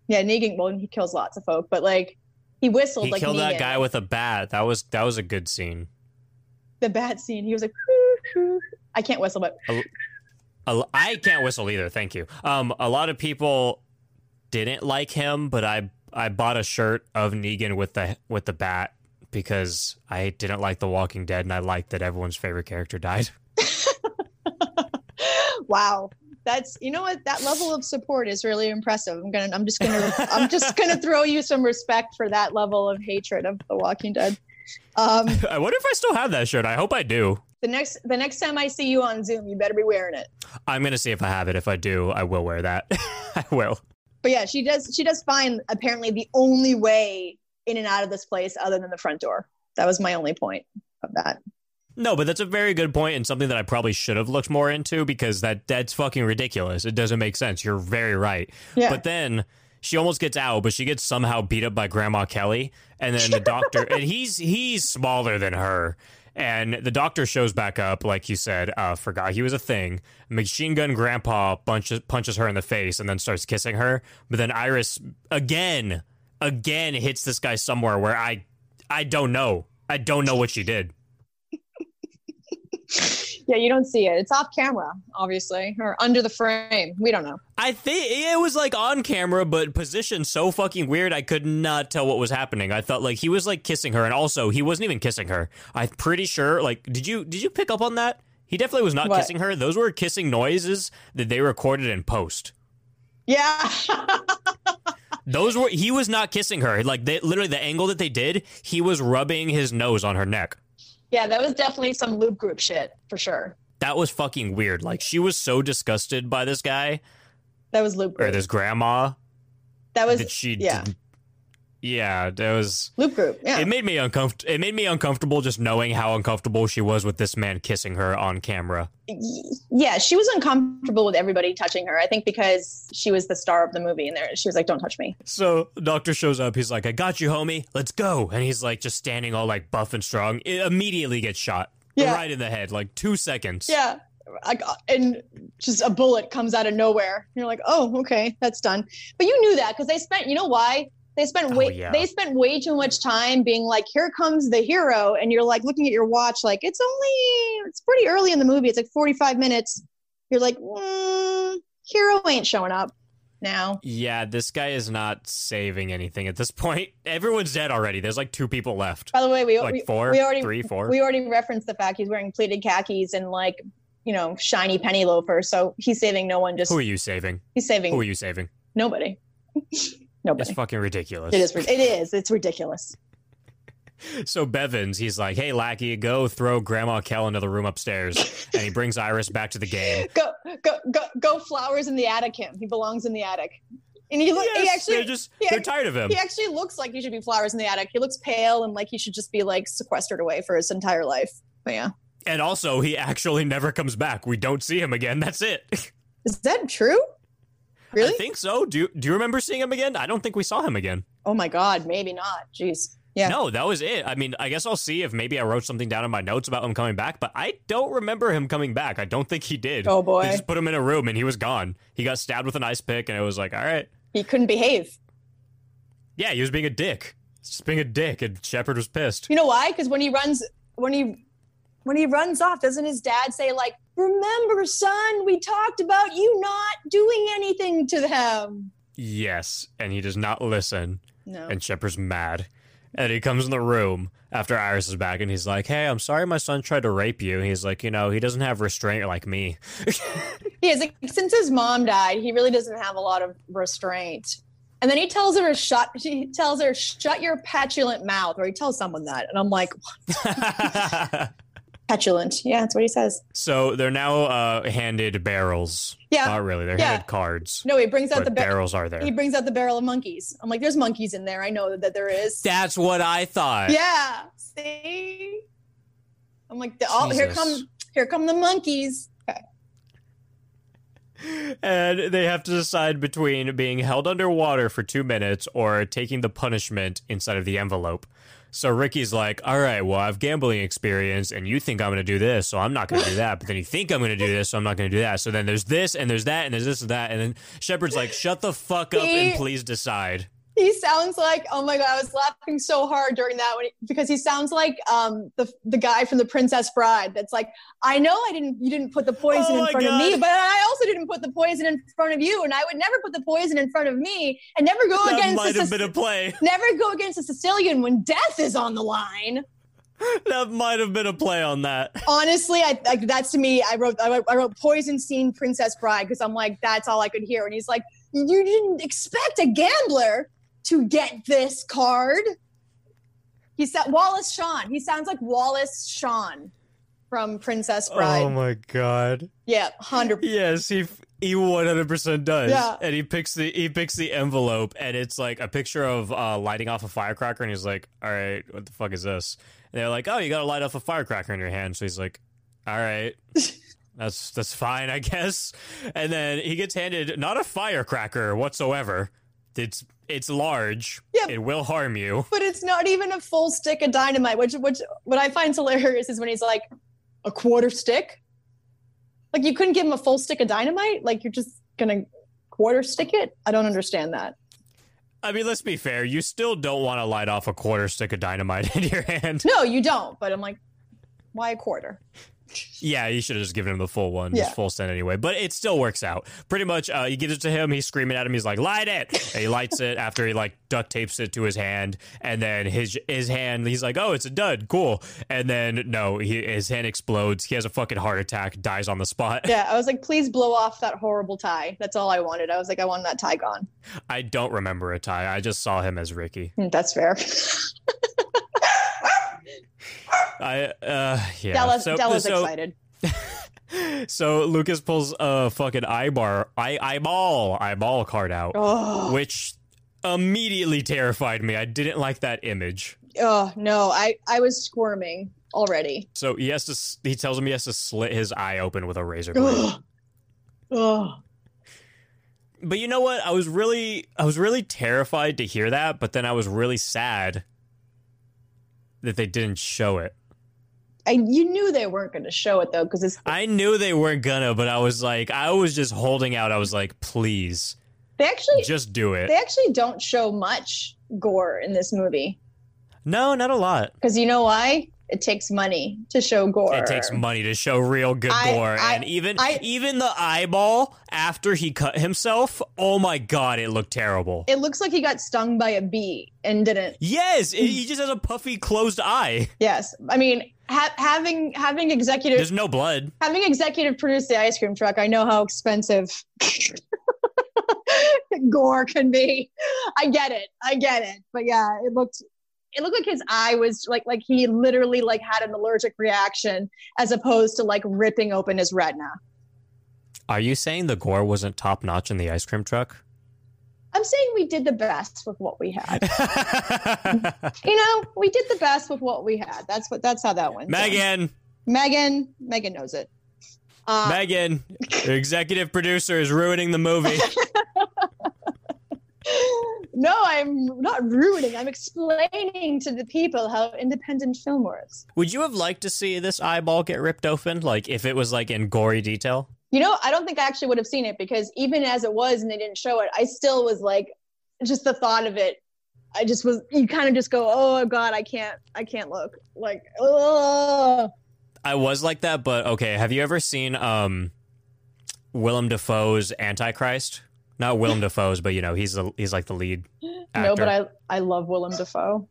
Yeah, Negan. Well, he kills lots of folk, but like he whistled He like killed that guy with a bat. That was that was a good scene. the bad scene. He was like, "Hoo, hoo." I can't whistle, but A- I can't whistle either. Thank you. Um, a lot of people didn't like him, but I I bought a shirt of Negan with the with the bat because I didn't like The Walking Dead, and I liked that everyone's favorite character died. wow, That's you know what that level of support is really impressive. I'm gonna I'm just gonna I'm just gonna throw you some respect for that level of hatred of The Walking Dead. Um, I wonder if I still have that shirt. I hope I do. The next the next time I see you on Zoom, you better be wearing it. I'm gonna see if I have it. If I do, I will wear that. I will. But yeah, she does she does find apparently the only way in and out of this place other than the front door. That was my only point of that. No, but that's a very good point and something that I probably should have looked more into because that that's fucking ridiculous. It doesn't make sense. You're very right. Yeah. But then she almost gets out, but she gets somehow beat up by Grandma Kelly, and then the doctor and he's he's smaller than her. And the doctor shows back up, like you said, uh, forgot he was a thing. Machine Gun Grandpa punches, punches her in the face and then starts kissing her. But then Iris again, again hits this guy somewhere where I, I don't know. I don't know what she did. Yeah, you don't see it. It's off camera, obviously, or under the frame. We don't know. I think it was like on camera, but positioned so fucking weird. I could not tell what was happening. I thought like he was like kissing her, and also he wasn't even kissing her. I'm pretty sure. Like, did you did you pick up on that? He definitely was not What? kissing her. Those were kissing noises that they recorded in post. Yeah. Those were he was not kissing her. Like they literally the angle that they did, he was rubbing his nose on her neck. Yeah, that was definitely some loop group shit for sure. That was fucking weird. Like she was so disgusted by this guy That was loop or this grandma That was that she yeah, didn't- yeah, it was loop group. Yeah. It made me uncomfortable. It made me uncomfortable just knowing how uncomfortable she was with this man kissing her on camera. yeah, she was uncomfortable with everybody touching her. I think because she was the star of the movie, and there she was like, "Don't touch me." So the doctor shows up. He's like, "I got you, homie. Let's go." And he's like, just standing all like buff and strong. It immediately gets shot Yeah. right in the head, like two seconds. Yeah, I got, and just a bullet comes out of nowhere. You're like, "Oh, okay, that's done." But you knew that because they spent. You know why? They spent Oh, way. yeah. They spent way too much time being like, "Here comes the hero," and you're like looking at your watch, like it's only. It's pretty early in the movie. It's like 45 minutes. You're like, mm, "Hero ain't showing up now." Yeah, this guy is not saving anything at this point. Everyone's dead already. There's like two people left. By the way, we Like we, four, we already three, four. we already referenced the fact he's wearing pleated khakis and like you know shiny penny loafers. So he's saving no one. Just Who are you saving? he's saving Who are you saving? nobody. nobody. It's fucking ridiculous. It is. It is. It's ridiculous. So Bevins, he's like, "Hey, lackey, go throw Grandma Kel into the room upstairs," and he brings Iris back to the game. Go go go go. Flowers in the attic. Him. He belongs in the attic. And he he Yes, actually. they're just he they're act- tired of him. He actually looks like he should be flowers in the attic. He looks pale and like he should just be like sequestered away for his entire life. But yeah, And also, he actually never comes back. We don't see him again. That's it. is that true? Really? I think so. Do you, do you remember seeing him again? I don't think we saw him again. oh my god, maybe not. Jeez. Yeah. No, that was it. I mean, I guess I'll see if maybe I wrote something down in my notes about him coming back, but I don't remember him coming back. I don't think he did. Oh boy. They just put him in a room and he was gone. He got stabbed with an ice pick, and it was like, all right. He couldn't behave. Yeah, he was being a dick. Just being a dick, and Shepard was pissed. You know why? Because when he runs, when he when he runs off, doesn't his dad say like, "Remember, son, we talked about you not doing anything to them." Yes, and he does not listen. No. and Shepard's mad. And he comes in the room after Iris is back and he's like, Hey, I'm sorry my son tried to rape you. He's like, You know, he doesn't have restraint like me. He is like, since his mom died, he really doesn't have a lot of restraint. And then he tells her to shut. He tells her, "Shut your petulant mouth," or he tells someone that, and I'm like, "Petulant." Yeah, that's what he says. so they're now uh, handed barrels. Yeah. Not really. They're Yeah. handed cards. No, he brings out the bar- barrels are there. he brings out the barrel of monkeys. I'm like, "There's monkeys in there. I know that there is." That's what I thought. Yeah. See? I'm like, the, oh, here come here come the monkeys. And they have to decide between being held underwater for two minutes or taking the punishment inside of the envelope. So Ricky's like, all right, well, I have gambling experience, and you think I'm going to do this, so I'm not going to do that. But then you think I'm going to do this, so I'm not going to do that. So then there's this, and there's that, and there's this and that. And then Shepard's like, shut the fuck up and please decide. He sounds like oh my god, I was laughing so hard during that when he, because he sounds like um the the guy from the Princess Bride. That's like, I know I didn't you didn't put the poison Oh in front of me, but I also didn't put the poison in front of you, and I would never put the poison in front of me, and never go That against might a, have been a play. never go against a Sicilian when death is on the line. that might have been a play on that. Honestly, I like that's to me. I wrote I wrote, I wrote poison scene Princess Bride because I'm like that's all I could hear. And he's like, you didn't expect a gambler to get this card. He said Wallace Shawn. He sounds like Wallace Shawn from Princess Bride. Oh my god. yeah, hundred percent. Yes, he he one hundred percent does. Yeah. and he picks the he picks the envelope, and it's like a picture of uh, lighting off a firecracker, and he's like, "All right, what the fuck is this?" And they're like, "Oh, you got to light off a firecracker in your hand." So he's like, "All right." That's that's fine, I guess. And then he gets handed not a firecracker whatsoever. It's it's large. Yeah. It will harm you. But it's not even a full stick of dynamite. Which which what I find hilarious is when he's like a quarter stick. Like you couldn't give him a full stick of dynamite. Like you're just gonna quarter stick it. I don't understand that. I mean, let's be fair. You still don't want to light off a quarter stick of dynamite in your hand. No, you don't. But I'm like, why a quarter? Yeah, you should have just given him the full one, Yeah. full send anyway. But it still works out. Pretty much, uh, he gives it to him. He's screaming at him. He's like, "Light it!" And he lights it after he like duct tapes it to his hand, and then his his hand. He's like, "Oh, it's a dud, cool." And then no, he, his hand explodes. He has a fucking heart attack, dies on the spot. Yeah, I was like, please blow off that horrible tie. That's all I wanted. I was like, I want that tie gone. I don't remember a tie. I just saw him as Ricky. Hmm, That's fair. I uh yeah. Della's, so, Della's so, excited. so Lucas pulls a fucking eyebar, eye eyeball, eyeball card out, Oh, which immediately terrified me. I didn't like that image. oh no, I I was squirming already. So he has to. He tells him he has to slit his eye open with a razor blade. Oh, but you know what? I was really, I was really terrified to hear that. But then I was really sad that they didn't show it. I you knew they weren't going to show it though because it's I knew they weren't gonna, but I was like, I was just holding out. I was like, please, they actually just do it. they actually don't show much gore in this movie No, not a lot. because you know why? It takes money to show gore. It takes money to show real good I- gore, I- and even I- even the eyeball after he cut himself. Oh my god, it looked terrible. It looks like he got stung by a bee and didn't. yes, it, he just has a puffy closed eye. Yes, I mean ha- having having executive There's no blood. having executive produce the ice cream truck. I know how expensive gore can be. I get it. I get it. But yeah, it looked it looked like his eye was like like he literally like had an allergic reaction as opposed to like ripping open his retina. Are you saying the gore wasn't top notch in the ice cream truck? I'm saying we did the best with what we had. You know, we did the best with what we had. That's what that's how that went. down. Megan, Megan, Megan knows it. Uh, Megan, the executive producer is ruining the movie. no, I'm not ruining. I'm explaining to the people how independent film works. Would you have liked to see this eyeball get ripped open? Like if it was like in gory detail? You know, I don't think I actually would have seen it because even as it was and they didn't show it, I still was like, just the thought of it. I just was. You kind of just go, oh god, I can't, I can't look. Like, oh, I was like that, but okay. Have you ever seen um Willem Dafoe's Antichrist? Not Willem Dafoe's, but you know he's the he's like the lead. Actor. no, but I, I love Willem Dafoe.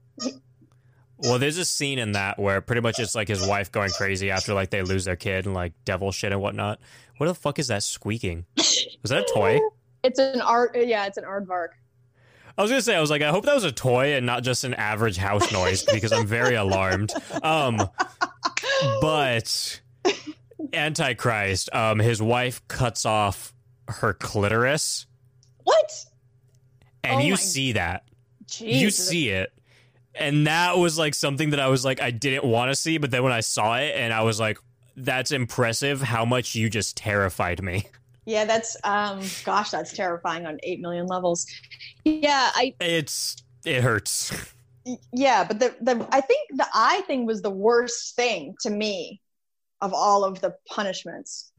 Well, there's a scene in that where pretty much it's like his wife going crazy after like they lose their kid and like devil shit and whatnot. What the fuck is that squeaking? Was that a toy? It's an art. Yeah, it's an aardvark. I was gonna say I was like I hope that was a toy and not just an average house noise because I'm very alarmed. Um, but Antichrist, um, his wife cuts off her clitoris, What? and Oh you my- see that. Jeez. You see it. And that was like something that I was like, I didn't want to see, but then when I saw it and I was like, that's impressive how much you just terrified me. Yeah, that's um gosh, that's terrifying on 8 million levels. Yeah, I It's, it hurts. yeah, but the the I think the eye thing was the worst thing to me of all of the punishments.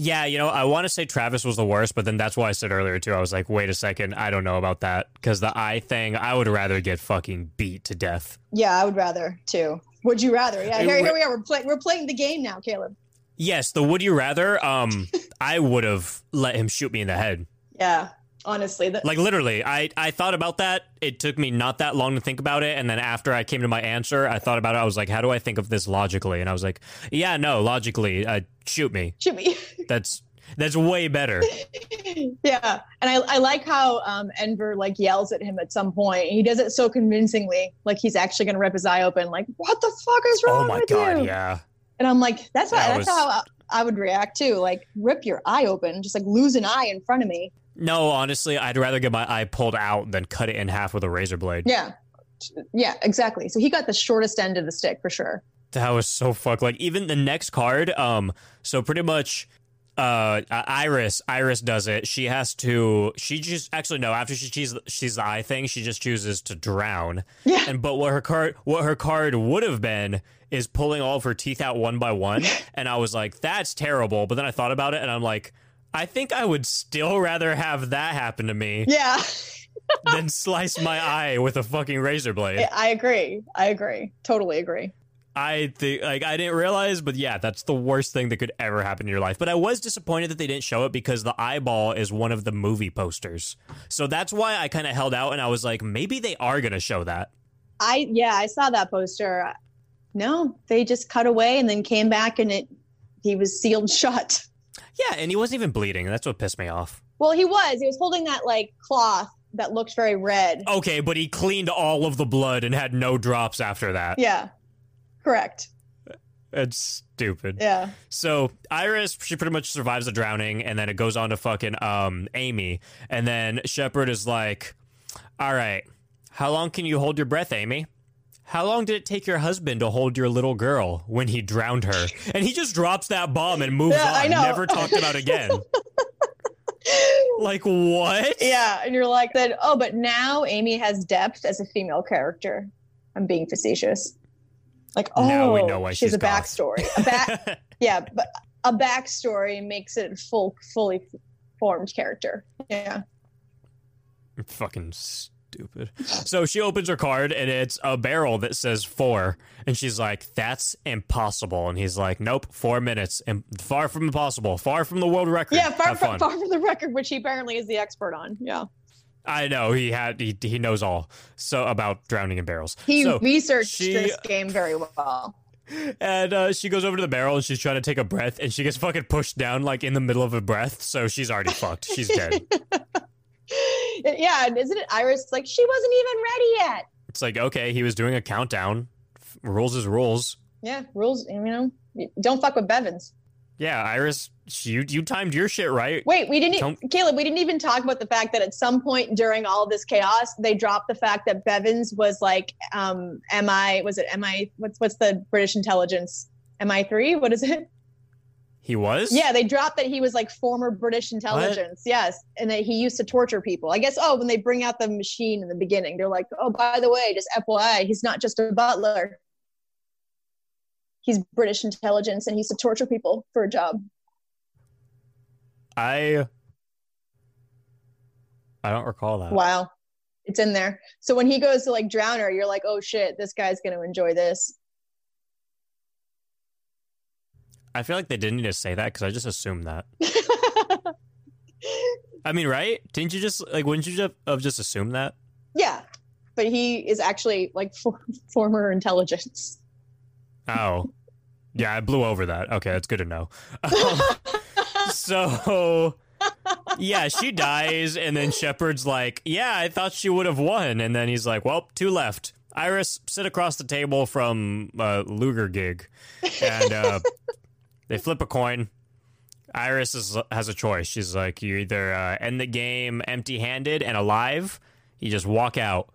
Yeah, you know, I want to say Travis was the worst, but then that's why I said earlier too. I was like, wait a second, I don't know about that because the eye thing, I would rather get fucking beat to death. Yeah, I would rather too. Would you rather? Yeah, here, here we are. We're playing we're playing the game now, Caleb. Yes, the would you rather, um, I would have let him shoot me in the head. Yeah. Honestly, that Like literally, I I thought about that. It took me not that long to think about it, and then after I came to my answer, I thought about it. I was like, how do I think of this logically? And I was like, yeah, no, logically, uh, shoot me. shoot me. That's that's way better. yeah, and I, I like how um, Enver like yells at him at some point. He does it so convincingly, like he's actually going to rip his eye open. Like, what the fuck is wrong? Oh my with god, you? yeah. And I'm like, that's how, That that's was- how I, I would react too. Like, rip your eye open, just like lose an eye in front of me. No, honestly, I'd rather get my eye pulled out than cut it in half with a razor blade. Yeah, yeah, exactly. So he got the shortest end of the stick for sure. That was so fuck. Like even the next card, um, so pretty much, uh, Iris, Iris does it. She has to. She just actually no. After she sees she's the eye thing, she just chooses to drown. Yeah. And but what her card, what her card would have been is pulling all of her teeth out one by one. and I was like, that's terrible. But then I thought about it, and I'm like. I think I would still rather have that happen to me Yeah, than slice my eye with a fucking razor blade. I agree. I agree. Totally agree. I think like I didn't realize, but yeah, that's the worst thing that could ever happen in your life. But I was disappointed that they didn't show it because the eyeball is one of the movie posters. So that's why I kind of held out and I was like, maybe they are gonna show that. I yeah, I saw that poster. No, they just cut away and then came back and it he was sealed shut. Yeah, and he wasn't even bleeding. That's what pissed me off. Well, he was. He was holding that like cloth that looked very red. Okay, but he cleaned all of the blood and had no drops after that. Yeah. Correct. It's stupid. Yeah. So Iris, she pretty much survives the drowning, and then it goes on to fucking um Amy, and then Shepard is like, "All right, how long can you hold your breath, Amy? How long did it take your husband to hold your little girl when he drowned her?" And he just drops that bomb and moves Yeah, on, never talked about again. like what? Yeah, and you're like that. Oh, but now Amy has depth as a female character. I'm being facetious. Like, oh, Now we oh, know why she has she's a goth. backstory. A back, yeah, but a backstory makes it a full, fully formed character. Yeah, Fucking stupid. So she opens her card and it's a barrel that says four. And she's like, that's impossible. And he's like, nope, four minutes. And far from impossible. Far from the world record. yeah, far from, far from the record, which he apparently is the expert on. Yeah, I know he had he, he knows all so about drowning in barrels. he so, researched she- this game very well. and uh, she goes over to the barrel and she's trying to take a breath and she gets fucking pushed down like in the middle of a breath. So she's already fucked. She's dead. yeah, and isn't it Iris? Like she wasn't even ready yet. It's like okay, he was doing a countdown. Rules is rules. Yeah, rules. You know, don't fuck with Bevins. Yeah, Iris, you you timed your shit right. Wait, we didn't, Caleb. We didn't even talk about the fact that at some point during all this chaos, they dropped the fact that Bevins was like, um, MI. Was it MI? What's what's the British intelligence? MI three? What is it? He was. Yeah, they dropped that he was like former British intelligence. Yes, and that he used to torture people. I guess. Oh, when they bring out the machine in the beginning, they're like, oh, by the way, just FYI, he's not just a butler. He's British intelligence, and he used to torture people for a job. I. I don't recall that. Wow. It's in there. So when he goes to like drown her, you're like, oh shit, this guy's going to enjoy this. I feel like they didn't need to say that because I just assumed that. I mean, right? Didn't you just like? Wouldn't you just have just assumed that? yeah. But he is actually like for, former intelligence. Oh, yeah, I blew over that. Okay, that's good to know. Um, so, yeah, she dies, and then Shepard's like, "Yeah, I thought she would have won," and then he's like, "Well, two left." Iris, sit across the table from uh, Luger gig, and uh, they flip a coin. Iris is, has a choice. She's like, you either uh, end the game empty-handed and alive, you just walk out,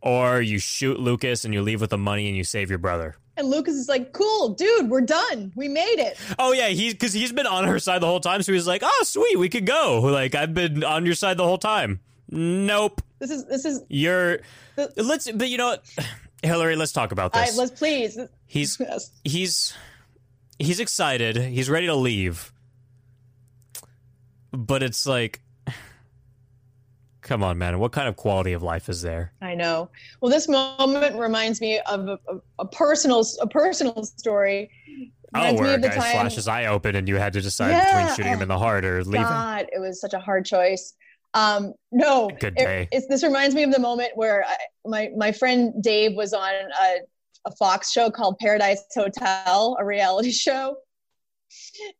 or you shoot Lucas and you leave with the money and you save your brother. And Lucas is like, cool, dude, we're done. We made it. Oh yeah, he's because he's been on her side the whole time. So he's like, "Oh, sweet, we could go." Like I've been on your side the whole time. Nope, This is, this is, you're. The- Let's, but you know, what? Hillary, let's talk about I, this. let's please. he's Yes. he's he's excited. He's ready to leave, but it's like, come on, man. What kind of quality of life is there? I know. Well, this moment reminds me of a, a, a personal, a personal story. Oh, where a guy time- slashes eye open and you had to decide Yeah. between shooting him in the heart or leaving. God, it was such a hard choice. Um, no, Good it- day. it's, this reminds me of the moment where I, my my friend Dave was on a, a Fox show called Paradise Hotel, a reality show,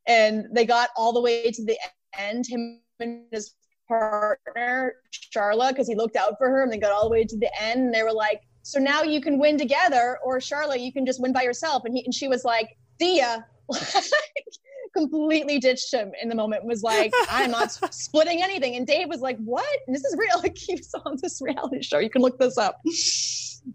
and they got all the way to the end. Him and his partner Charlotte, because he looked out for her, and they got all the way to the end. And they were like, "So now you can win together, or Charlotte, you can just win by yourself." And he and she was like, "See ya." completely ditched him in the moment was like i'm not splitting anything and dave was like what and this is real like he was on this reality show you can look this up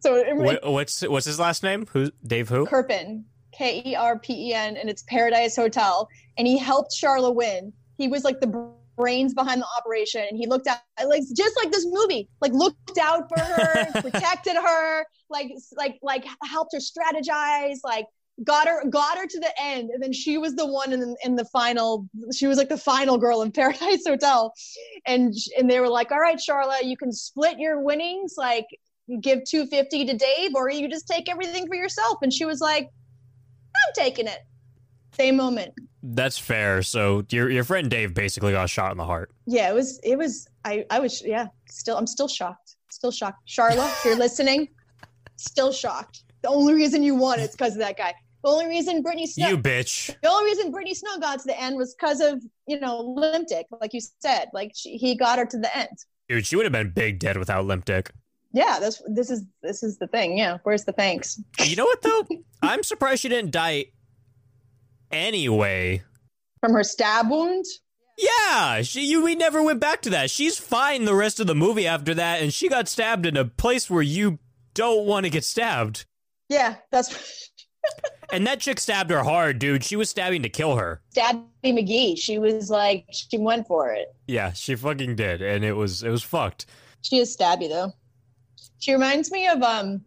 so it, What, what's what's his last name? Who? Dave? Who? Kerpen, K E R P E N, and it's Paradise Hotel. And he helped Charla win. He was like the brains behind the operation, and he looked out like just like this movie, like looked out for her, protected her, like like like helped her strategize, like got her got her to the end, and then she was the one in the, in the final. She was like the final girl in Paradise Hotel, and and they were like, "All right, Charla, you can split your winnings, like." Give 250 to Dave or you just take everything for yourself. And she was like I'm taking it. Same moment. That's fair. So your your friend Dave basically got shot in the heart. yeah it was it was I I was yeah still I'm still shocked. Still shocked. Charla if you're listening still shocked. The only reason you won is because of that guy. The only reason Brittany Snow You bitch. the only reason Brittany Snow got to the end was because of you know limp dick like you said. Like she, he got her to the end. Dude, she would have been big dead without limp dick. Yeah that's this is this is the thing yeah where's the thanks You know what though? I'm surprised she didn't die anyway. from her stab wound Yeah, she you we never went back to that. She's fine the rest of the movie after that, and she got stabbed in a place where you don't want to get stabbed. yeah that's And that chick stabbed her hard, dude. She was stabbing to kill her. Stabby McGee. She was like, she went for it. Yeah, she fucking did, and it was it was fucked. She is stabby though. She reminds me of um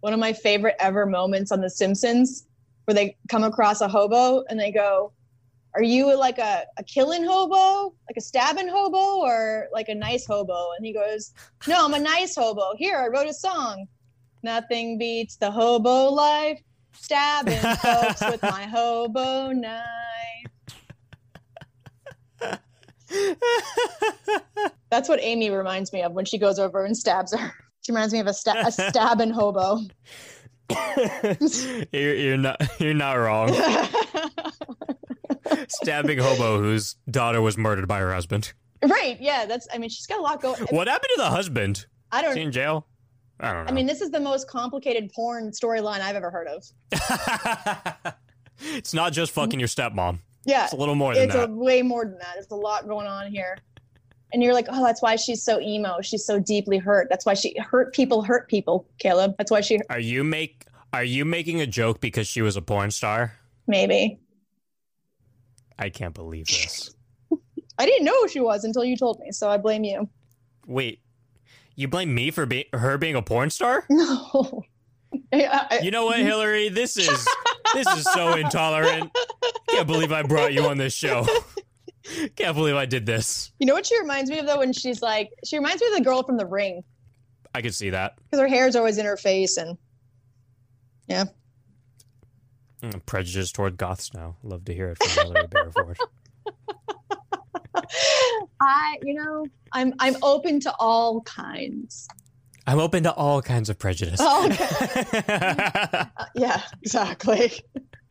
one of my favorite ever moments on The Simpsons, where they come across a hobo and they go, "Are you like a a killing hobo, like a stabbing hobo, or like a nice hobo?" And he goes, "No, I'm a nice hobo. Here, I wrote a song. Nothing beats the hobo life." Stabbing folks with my hobo knife. That's what Amy reminds me of when she goes over and stabs her. She reminds me of a, sta- a stabbing hobo. you're, you're not you're not wrong. Stabbing hobo whose daughter was murdered by her husband. right? Yeah, that's. I mean, she's got a lot going. What happened to the husband? I Is he don't. in jail? I don't know. I mean, this is the most complicated porn storyline I've ever heard of. it's not just fucking your stepmom. Yeah, It's a little more than it's that. a way more than that. There's a lot going on here. And you're like, oh, that's why she's so emo. She's so deeply hurt. That's why she hurt people. Hurt people, Caleb. That's why she Are you make are you making a joke because she was a porn star? maybe. I can't believe this. I didn't know who she was until you told me, so I blame you. Wait, you blame me for be- her being a porn star? No. I- I- You know what, Hillary? This is this is so intolerant. Can't believe I brought you on this show. Can't believe I did this. You know what she reminds me of though when she's like she reminds me of the girl from the ring I could see that. because her hair's always in her face and yeah. Mm, Prejudice toward goths now. Love to hear it from Hillary Barraford. I you know I'm I'm open to all kinds. I'm open to all kinds of prejudice. Oh, Uh, yeah, exactly.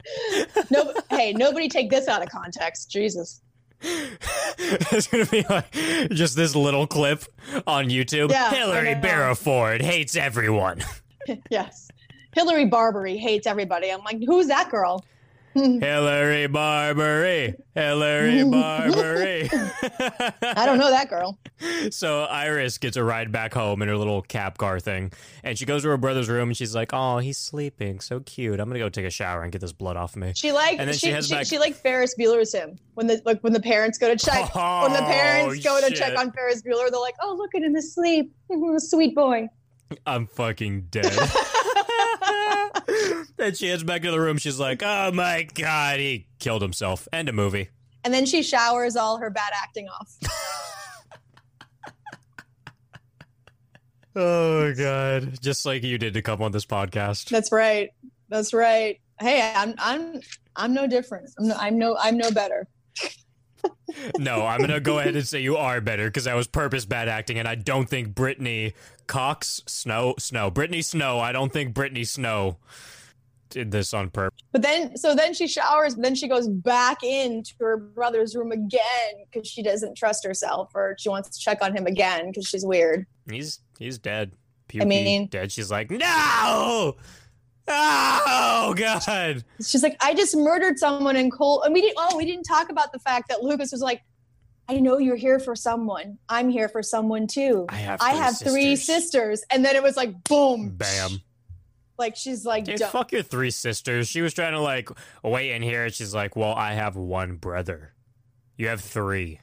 no, hey, nobody take this out of context. Jesus. it's gonna be like just this little clip on YouTube. Yeah, Hillary know. Barraford hates everyone. Yes. Hillary Barbary hates everybody. I'm like, who's that girl? Hillary Barbary. Hillary Barbary. I don't know that girl. So Iris gets a ride back home in her little cap car thing, and she goes to her brother's room and she's like, "Oh, he's sleeping, so cute. I'm gonna go take a shower and get this blood off me." She like And then she she she, back- she like Ferris Bueller's him when the like when the parents go to check when the parents Oh, go to check on Ferris Bueller, they're like, "Oh, look at him asleep, sweet boy." I'm fucking dead. then she heads back to the room. She's like, "Oh my god, he killed himself." End of movie. And then she showers all her bad acting off. Oh god, just like you did to come on this podcast. That's right. That's right. Hey, I'm I'm I'm no different. I'm no I'm no I'm no better. No, I'm gonna go ahead and say you are better because that was purpose bad acting, and I don't think Brittany Cox Snow Snow Brittany Snow. I don't think Brittany Snow did this on purpose. But then, so then she showers, but then she goes back into her brother's room again because she doesn't trust herself or she wants to check on him again because she's weird. He's he's dead. Pukey, mean- dead. She's like, no, oh god. She's like, I just murdered someone in cold. And we didn't, oh, we didn't talk about the fact that Lucas was like, I know you're here for someone. I'm here for someone too. I have I three have three sisters. sisters. And then it was like, boom. Bam. Like she's like, Dude, fuck your three sisters. She was trying to like wait in here. and She's like, well, I have one brother. You have three.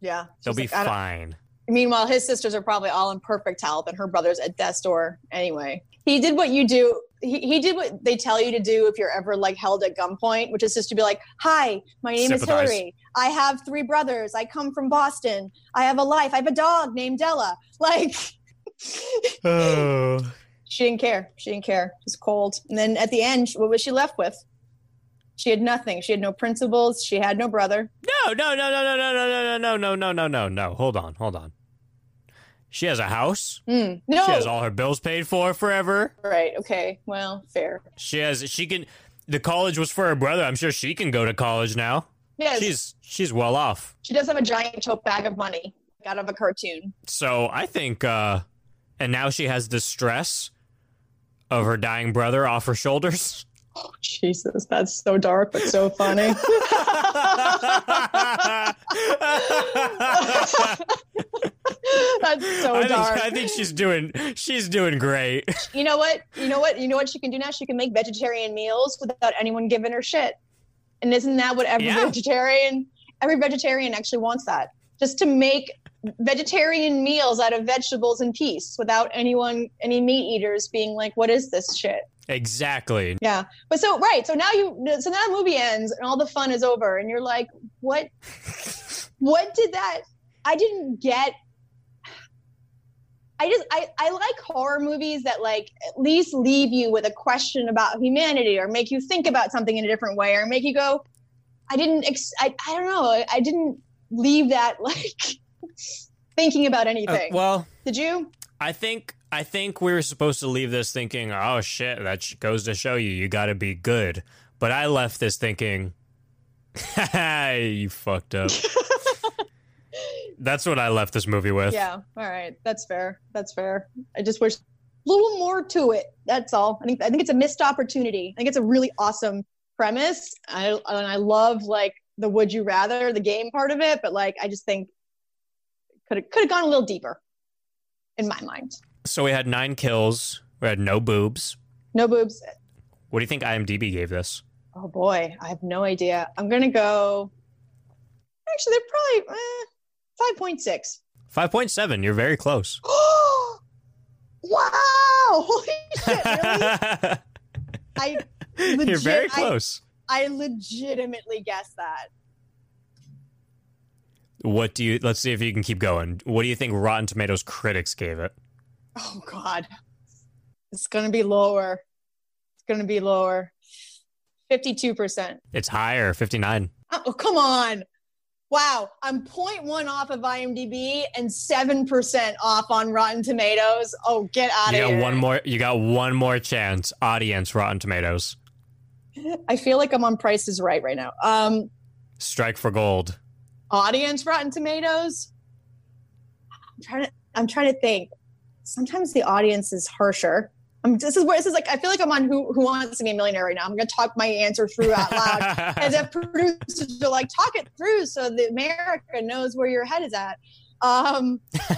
yeah. They'll be like, fine. Meanwhile, his sisters are probably all in perfect health, and her brother's at death's door anyway. He did what you do. He, he did what they tell you to do if you're ever like held at gunpoint, which is just to be like, "Hi, my name Sympathize. is Hillary. I have three brothers. I come from Boston. I have a life. I have a dog named Della." Like, Oh. she didn't care. She didn't care. It was cold. And then at the end, what was she left with? She had nothing. She had no principles. She had no brother. No, no, no, no, no, no, no, no, no, no, no, no, no. No. Hold on, hold on. She has a house. Mm, no. She has all her bills paid for forever. right. Okay. Well, fair. She has. She can. The college was for her brother. I'm sure she can go to college now. Yes. She's she's well off. she does have a giant tote bag of money out of a cartoon. So I think. uh And now she has the stress of her dying brother off her shoulders. Oh, Jesus, that's so dark, but so funny. that's so I dark. think, I think she's doing she's doing great. you know what? You know what? You know what she can do now? She can make vegetarian meals without anyone giving her shit. And isn't that what every Yeah. vegetarian, every vegetarian actually wants that? Just to make vegetarian meals out of vegetables in peace without anyone, any meat eaters being like, what is this shit? Exactly. Yeah. But so right. So now you so now the movie ends and all the fun is over and you're like, what what did that I didn't get I just I, I like horror movies that like at least leave you with a question about humanity or make you think about something in a different way or make you go, I didn't ex- I, I don't know, I, didn't leave that like thinking about Uh, anything. well, Did you? I think I think we were supposed to leave this thinking, oh shit, that goes to show you you got to be good. But I left this thinking, you fucked up. That's what I left this movie with. Yeah. All right. That's fair. That's fair. I just wish a little more to it. That's all. I think I think it's a missed opportunity. I think it's a really awesome premise. I and I love like the would you rather, the game part of it, but like I just think could have could have gone a little deeper in my mind. So we had nine kills. We had no boobs. No boobs. What do you think IMDb gave this? Oh boy, I have no idea. I'm gonna go. Actually, they're probably eh, five point six. Five point seven. You're very close. wow! Holy shit! Really? I You're legit- very I- close. I legitimately guessed that. What do you? Let's see if you can keep going. What do you think Rotten Tomatoes critics gave it? Oh God, it's gonna be lower. It's gonna be lower. Fifty-two percent. It's higher, fifty nine. Oh come on! Wow, I'm 0.1 off of IMDb and seven percent off on Rotten Tomatoes. Oh, get out You of here! one more. You got one more chance. Audience, Rotten Tomatoes. I feel like I'm on Price is Right right now. Um, Strike for gold. audience Rotten Tomatoes. I'm trying to. I'm trying to think. Sometimes the audience is harsher. I'm, this is where this is like. I feel like I'm on Who Who Wants to Be a Millionaire right now. I'm going to talk my answer through out loud. as if producers are like, talk it through so that America knows where your head is at. Um,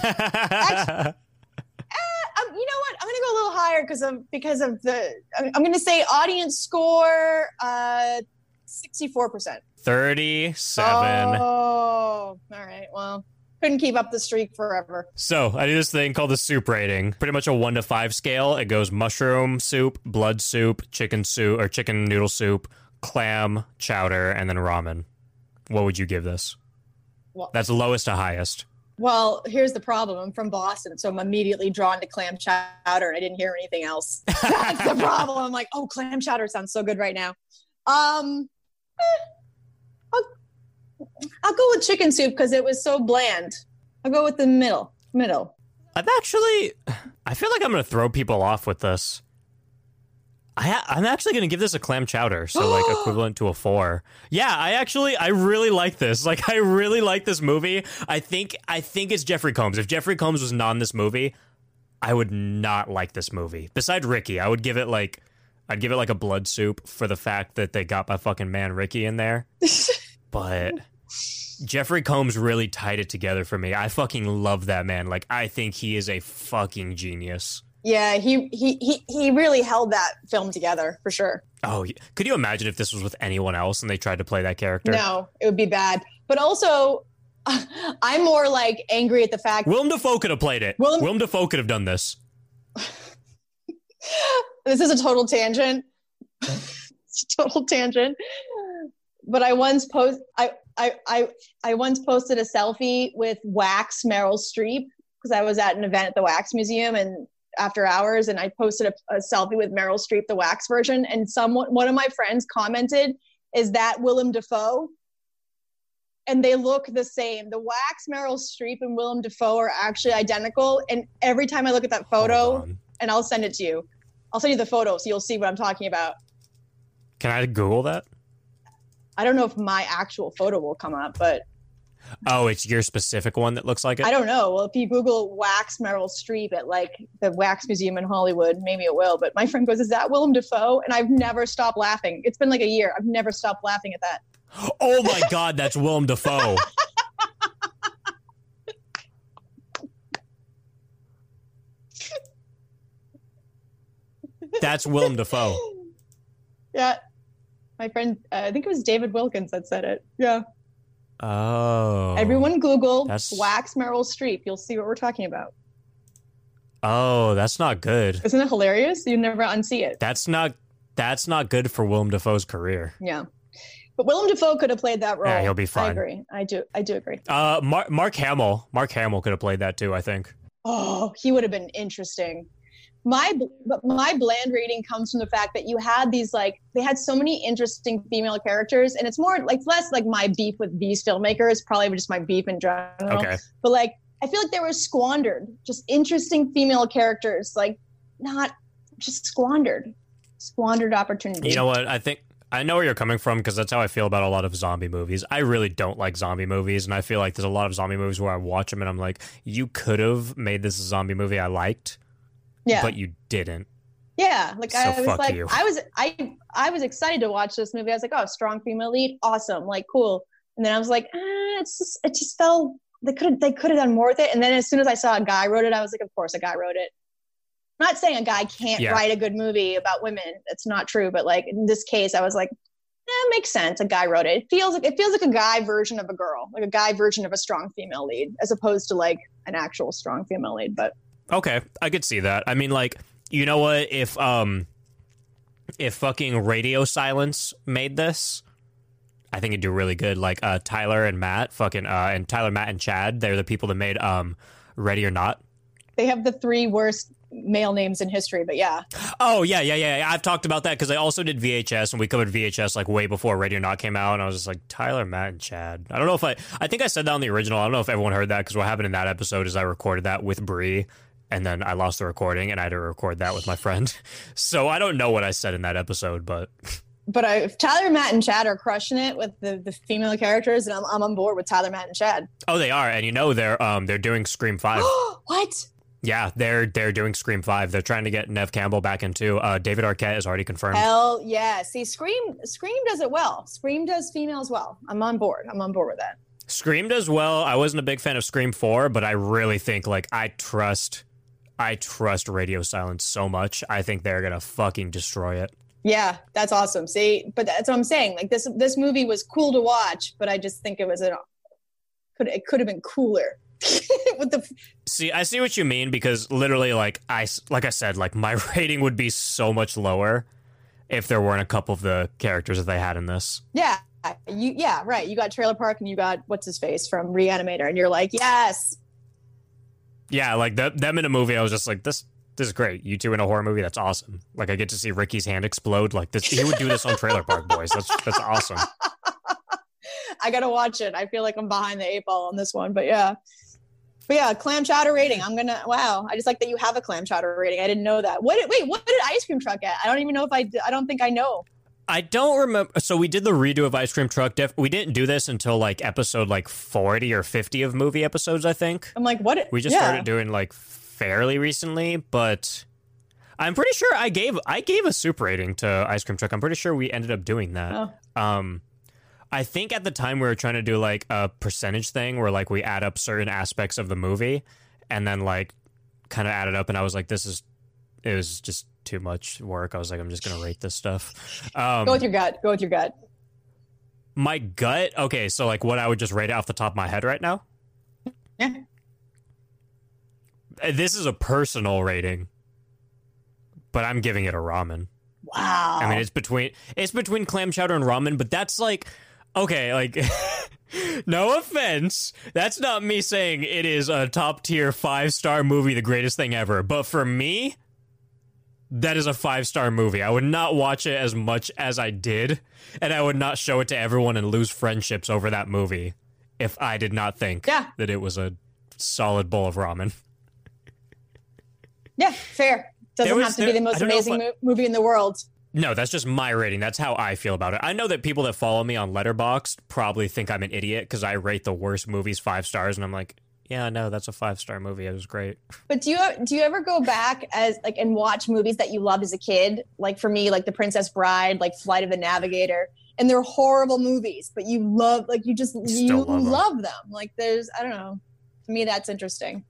um, you know what? I'm gonna go a little higher because of because of the. I'm, I'm gonna say audience score, uh, 64 percent. Thirty-seven. Oh, all right. Well, couldn't keep up the streak forever. So I do this thing called the soup rating. Pretty much a one to five scale. It goes mushroom soup, blood soup, chicken soup or chicken noodle soup, clam, chowder, and then ramen. What would you give this? Well- That's lowest to highest. Well, here's the problem. I'm from Boston, so I'm immediately drawn to clam chowder, I didn't hear anything else. That's the problem. I'm like, oh, clam chowder sounds so good right now. Um, eh, I'll, go with chicken soup because it was so bland. I'll go with the middle. Middle. I'm actually. I feel like I'm going to throw people off with this. I ha- I'm actually going to give this a clam chowder, so like equivalent to a four. Yeah, I actually I really like this. Like I really like this movie. I think I think it's Jeffrey Combs. If Jeffrey Combs was not in this movie, I would not like this movie. Besides Ricky, I would give it like I'd give it like a blood soup for the fact that they got my fucking man Ricky in there. but Jeffrey Combs really tied it together for me. I fucking love that man. Like I think he is a fucking genius. Yeah, he he he he really held that film together for sure. Oh, could you imagine if this was with anyone else and they tried to play that character? No, it would be bad. But also, I'm more like angry at the fact Willem Dafoe could have played it. Willem- Willem Dafoe could have done this. this is a total tangent. it's a total tangent. But I once post I, I I I once posted a selfie with Wax Meryl Streep because I was at an event at the Wax Museum and after hours and I posted a, a selfie with Meryl Streep, the wax version, and someone one of my friends commented, is that Willem Dafoe? And they look the same. The wax Meryl Streep and Willem Dafoe are actually identical. And every time I look at that photo, and I'll send it to you. I'll send you the photo so you'll see what I'm talking about. Can I Google that? I don't know if my actual photo will come up, but Oh, it's your specific one that looks like it. I don't know. Well, if you Google wax Meryl Streep at like the Wax Museum in Hollywood, maybe it will. But my friend goes, "Is that Willem Dafoe?" And I've never stopped laughing. It's been like a year. I've never stopped laughing at that. Oh my god, that's Willem Dafoe. That's Willem Dafoe. Yeah, my friend. Uh, I think it was David Wilkins that said it. Yeah. Oh. Everyone Google That's- wax Meryl Streep. You'll see what we're talking about. Oh, that's not good. Isn't it hilarious? You never unsee it. That's not that's not good for Willem Dafoe's career. Yeah. But Willem Dafoe could have played that role. Yeah, he'll be fine. I agree. I do. I do agree. Uh Mark Mark Hamill. Mark Hamill could have played that too, I think. Oh, he would have been interesting. My but my bland rating comes from the fact that you had these like they had so many interesting female characters, and it's more like less like my beef with these filmmakers, probably just my beef in general. Okay. But like I feel like they were squandered. Just interesting female characters, like not just squandered, squandered opportunity. You know what? I think I know where you're coming from because that's how I feel about a lot of zombie movies. I really don't like zombie movies, and I feel like there's a lot of zombie movies where I watch them and I'm like, you could have made this a zombie movie I liked, yeah, but you didn't. Yeah, like So I was like you. I was I I was excited to watch this movie. I was like, oh, strong female lead, awesome, like cool. And then I was like, ah, it's just it just felt they could have they could have done more with it. And then as soon as I saw a guy wrote it, I was like, of course a guy wrote it. I'm not saying a guy can't Yeah. write a good movie about women. It's not true, but like in this case, I was like, eh, makes sense. A guy wrote it. It feels like it feels like a guy version of a girl, like a guy version of a strong female lead, as opposed to like an actual strong female lead. But Okay, I could see that. I mean, like, you know what? If um, if fucking Radio Silence made this, I think it'd do really good. Like, uh, Tyler and Matt, fucking, uh, and Tyler, Matt, and Chad, they're the people that made um, Ready or Not. they have the three worst male names in history. But yeah, Oh yeah, yeah, yeah. I've talked about that because I also did VHS, and we covered VHS like way before Ready or Not came out, and I was just like Tyler, Matt, and Chad. I don't know if I, I think I said that on the original. I don't know if everyone heard that because what happened in that episode is I recorded that with Bree, and then I lost the recording, and I had to record that with my friend. So I don't know what I said in that episode, but but I, Tyler, Matt, and Chad are crushing it with the, the female characters, and I'm, I'm on board with Tyler, Matt, and Chad. oh, they are, and you know they're um they're doing Scream Five. what? yeah, they're they're doing Scream Five. They're trying to get Nev Campbell back into. Uh, David Arquette is already confirmed. Hell yeah! See, Scream Scream does it well. Scream does females well. I'm on board. I'm on board with that. Scream does well. I wasn't a big fan of Scream 4, but I really think like I trust I trust Radio Silence so much. I think they're going to fucking destroy it. Yeah, that's awesome. See, but that's what I'm saying. Like this this movie was cool to watch, but I just think it was a could it could have been cooler with the See, I see what you mean because literally like I like I said like my rating would be so much lower if there weren't a couple of the characters that they had in this. yeah you yeah right. You got Trailer Park and you got what's his face from Reanimator, and you're like yes, Yeah, like th- them in a movie I was just like this this is great. You two in a horror movie, that's awesome. Like I get to see Ricky's hand explode like this he would do this on Trailer Park Boys. That's that's awesome. I gotta watch it. I feel like I'm behind the eight ball on this one, but yeah. But yeah, clam chowder rating. I'm gonna. Wow, I just like that you have a clam chowder rating. I didn't know that. What? Wait, what did ice cream truck get? I don't even know if I. I don't think I know. I don't remember. So we did the redo of Ice Cream Truck. Def- we didn't do this until like episode like 40 or 50 of movie episodes, I think. I'm like, what? We just yeah. started doing like fairly recently, but I'm pretty sure I gave I gave a super rating to Ice Cream Truck. I'm pretty sure we ended up doing that. Oh. Um I think at the time we were trying to do like a percentage thing where like we add up certain aspects of the movie and then like kind of add it up and I was like this is it was just too much work. I was like I'm just going to rate this stuff. Um Go with your gut. Go with your gut. my gut, okay, so like what I would just rate it off the top of my head right now? Yeah. Uh, This is a personal rating, but I'm giving it a ramen. Wow. I mean, it's between it's between clam chowder and ramen, but that's like okay, like no offense, that's not me saying it is a top tier five star movie, the greatest thing ever. But for me, that is a five star movie. I would not watch it as much as I did, and I would not show it to everyone and lose friendships over that movie if I did not think Yeah. that it was a solid bowl of ramen. yeah, fair. Doesn't was- have to be the most don't know if amazing I- movie in the world. No, that's just my rating. That's how I feel about it. I know that people that follow me on Letterboxd probably think I'm an idiot because I rate the worst movies five stars, and I'm like, yeah, no, that's a five star movie. It was great. But do you do you ever go back as like and watch movies that you loved as a kid? Like for me, like The Princess Bride, like Flight of the Navigator, and they're horrible movies, but you love like you just Still you love 'em. love them. Like there's I don't know. To me, that's interesting.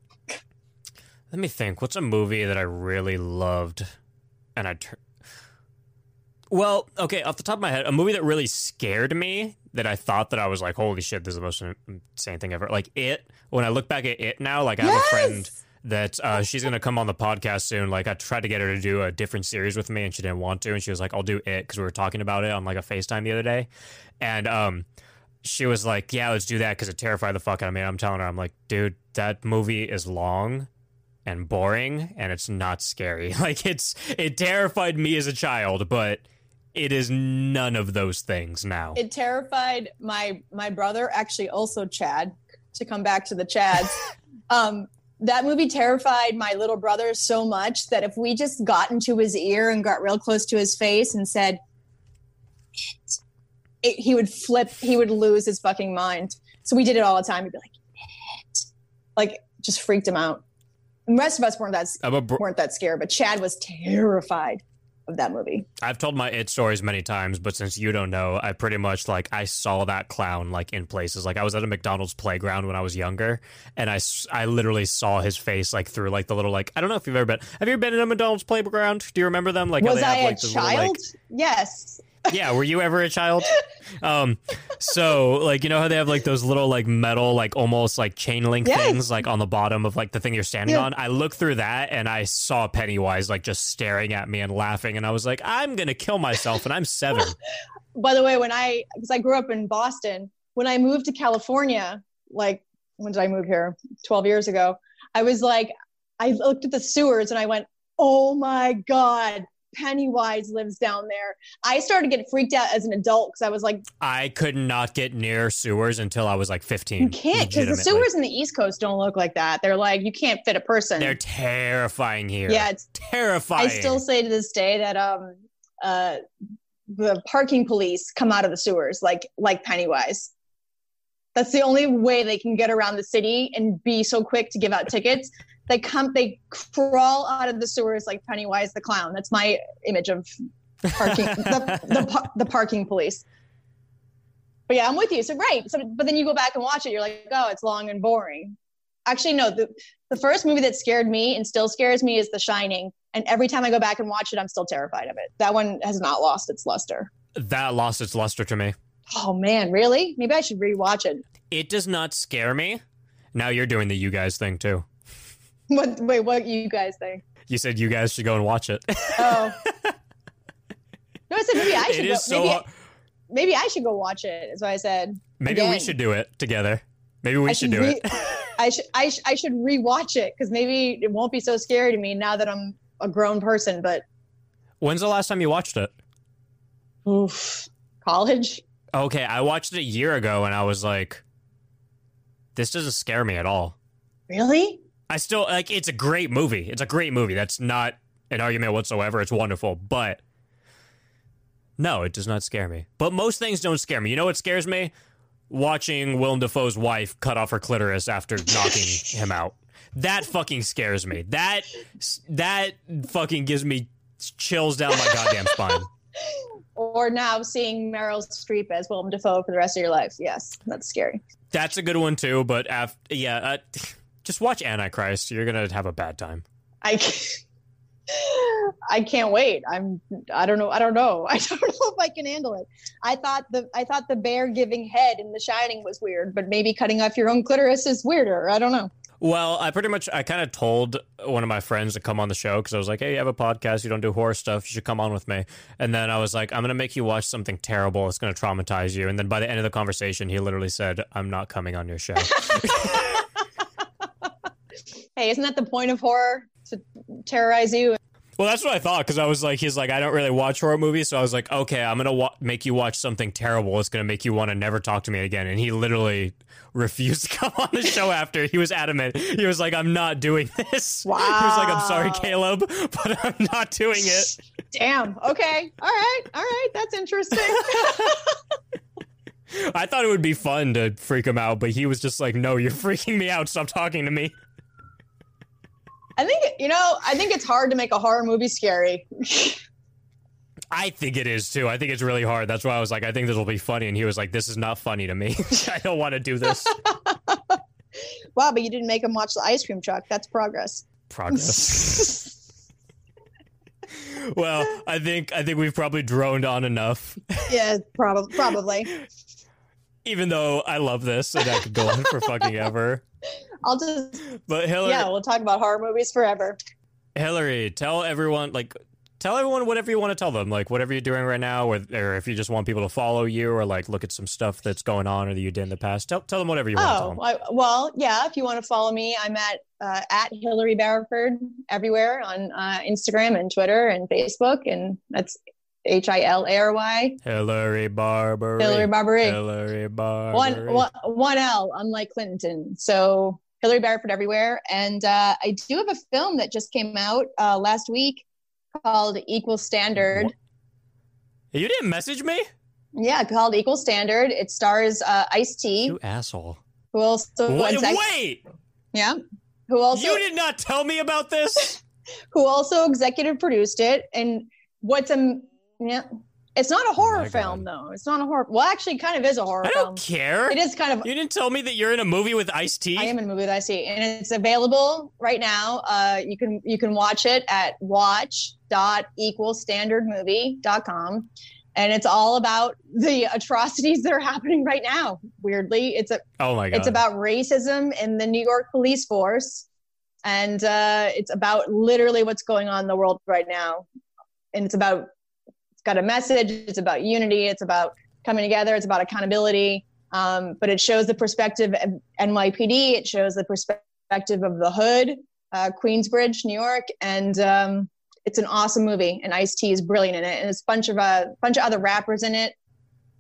Let me think. What's a movie that I really loved, and I. Tur- well, okay, off the top of my head, a movie that really scared me that I thought that I was like, holy shit, this is the most insane thing ever. Like it. When I look back at it now, like I have a friend that uh, she's gonna come on the podcast soon. Like I tried to get her to do a different series with me, and she didn't want to. And she was like, "I'll do it" because we were talking about it on like a Facetime the other day, and um, she was like, "Yeah, let's do that" because it terrified the fuck out of me. I'm telling her, I'm like, "Dude, that movie is long." And boring, and it's not scary. Like it's it terrified me as a child, but it is none of those things now. It terrified my my brother, actually also Chad, to come back to the Chads. um, that movie terrified my little brother so much that if we just got into his ear and got real close to his face and said, "It," it, he would flip. He would lose his fucking mind. So we did it all the time. He'd be like, "It," like just freaked him out. The rest of us weren't that br- weren't that scared, but Chad was terrified of that movie. I've told my it stories many times, but since you don't know, I pretty much like I saw that clown like in places. Like I was at a McDonald's playground when I was younger, and I I literally saw his face like through like the little like I don't know if you've ever been. Have you ever been in a McDonald's playground? Do you remember them? Like was they I have, like, a the little, like- child? yes. Yeah, were you ever a child? Um, so like you know how they have like those little like metal like almost like chain link things like on the bottom of like the thing you're standing Yeah. on. I looked through that and I saw Pennywise like just staring at me and laughing, and I was like, I'm gonna kill myself, and I'm seven. by the way, when I because I grew up in Boston, when I moved to California, like when did I move here? Twelve years ago. I was like, I looked at the sewers and I went, "Oh my god, Pennywise lives down there." I started getting freaked out as an adult because I was like, I could not get near sewers until I was like 15. "You can't," because the sewers in the East Coast don't look like that. They're like you can't fit a person. They're terrifying here. yeah, it's terrifying. I still say to this day that um uh the parking police come out of the sewers like like Pennywise. That's the only way they can get around the city and be so quick to give out tickets. They come they crawl out of the sewers like Pennywise the clown. That's my image of parking the, the the parking police. But yeah, I'm with you. So right. So but then you go back and watch it, you're like, oh, it's long and boring. Actually, no, the the first movie that scared me and still scares me is The Shining. And every time I go back and watch it, I'm still terrified of it. That one has not lost its luster. that lost its luster to me. Oh man, really? Maybe I should rewatch it. It does not scare me. Now you're doing the you guys thing too. What? Wait, what you guys think? You said you guys should go and watch it. Oh, no, I said maybe I it should. Go, is so. maybe, hard. maybe I should go watch it. Is what I said. Maybe we should do it together. Maybe we I should should do re- it. I should. I, sh- I should rewatch it because maybe it won't be so scary to me now that I'm a grown person. But When's the last time you watched it? oof, college. Okay, I watched it a year ago and I was like, this doesn't scare me at all. Really? I still like it's a great movie. It's a great movie. That's not an argument whatsoever. It's wonderful, but no, it does not scare me. But most things don't scare me. You know what scares me? Watching Willem Dafoe's wife cut off her clitoris after knocking him out. That fucking scares me. That that fucking gives me chills down my goddamn spine. Or now seeing Meryl Streep as Willem Dafoe for the rest of your life. Yes, that's scary. That's a good one too. But af- yeah, uh, just watch Antichrist. You're gonna have a bad time. I can't, I can't wait. I'm I don't know I don't know. I don't know if I can handle it. I thought the I thought the bear giving head in The Shining was weird, but maybe cutting off your own clitoris is weirder. I don't know. Well, I pretty much I kind of told one of my friends to come on the show because I was like, "Hey, you have a podcast. You don't do horror stuff. You should come on with me." And then I was like, "I'm gonna make you watch something terrible. It's gonna traumatize you." And then by the end of the conversation, he literally said, "I'm not coming on your show." Hey, isn't that the point of horror to terrorize you? well, that's what I thought because I was like, he's like, I don't really watch horror movies, so I was like, okay, I'm gonna wa- make you watch something terrible. It's gonna make you want to never talk to me again. And he literally refused to come on the show after. He was adamant. He was like, I'm not doing this. Wow. He was like, I'm sorry, Caleb, but I'm not doing it. Damn. Okay. All right. All right. That's interesting. I thought it would be fun to freak him out, but he was just like, "No, you're freaking me out. Stop talking to me." I think you know. I think it's hard to make a horror movie scary. I think it is too. I think it's really hard. That's why I was like, "I think this will be funny," and he was like, "This is not funny to me. I don't want to do this." wow, but you didn't make him watch the ice cream truck. That's progress. Progress. well, I think I think we've probably droned on enough. yeah, probably. Probably. Even though I love this and I could go on for fucking ever. I'll just But Hillary, yeah. We'll talk about horror movies forever. Hillary, tell everyone like tell everyone whatever you want to tell them, like whatever you're doing right now, or, or if you just want people to follow you, or like look at some stuff that's going on or that you did in the past. Tell tell them whatever you want to tell Oh, them. I, well, yeah. If you want to follow me, I'm at uh, at Hillary Barraford everywhere on uh, Instagram and Twitter and Facebook, and that's H I L A R Y Hillary Barbary. Hillary Barbary. Hillary Barbary. One, one one L, unlike Clinton. So Hillary Barraford everywhere, and uh, I do have a film that just came out uh, last week called Equal Standard. You didn't message me? Yeah, called Equal Standard. It stars uh, Ice T, You asshole. who also Wait, exec- wait! yeah, who also you did not tell me about this? who also executive produced it. And what's a yeah, it's not a horror Oh film God. though. It's not a horror. Well, actually, it kind of is a horror I don't care. It is kind of You didn't tell me that you're in a movie with Ice T. I am in a movie with Ice T, and it's available right now. Uh, you can you can watch it at watch.equalstandardmovie.com, and it's all about the atrocities that are happening right now. Weirdly, it's a oh my god. it's about racism in the New York police force, and uh, it's about literally what's going on in the world right now, and it's about it's got a message. It's about unity. It's about coming together. It's about accountability. Um, but it shows the perspective of NYPD. It shows the perspective of the hood, uh, Queensbridge, New York, and um, it's an awesome movie. And Ice T is brilliant in it, and it's a bunch of a uh, bunch of other rappers in it.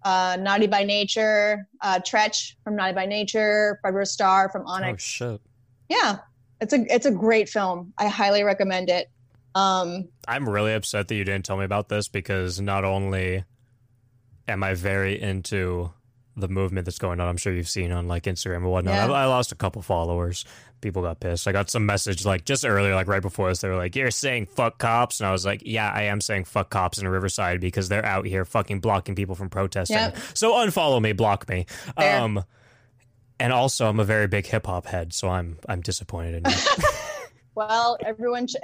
Uh, Naughty by Nature, uh, Treach from Naughty by Nature, Fredro Starr from Onyx. oh shit. Yeah, it's a it's a great film. I highly recommend it. Um, I'm really upset that you didn't tell me about this because not only am I very into the movement that's going on, I'm sure you've seen on like Instagram and whatnot. Yeah. I, I lost a couple followers. People got pissed. I got some message like just earlier, like right before this, they were like, "You're saying fuck cops," and I was like, "Yeah, I am saying fuck cops in Riverside because they're out here fucking blocking people from protesting." Yep. So unfollow me, block me. Fair. Um, and also, I'm a very big hip hop head, so I'm I'm disappointed in you. well, everyone, sh-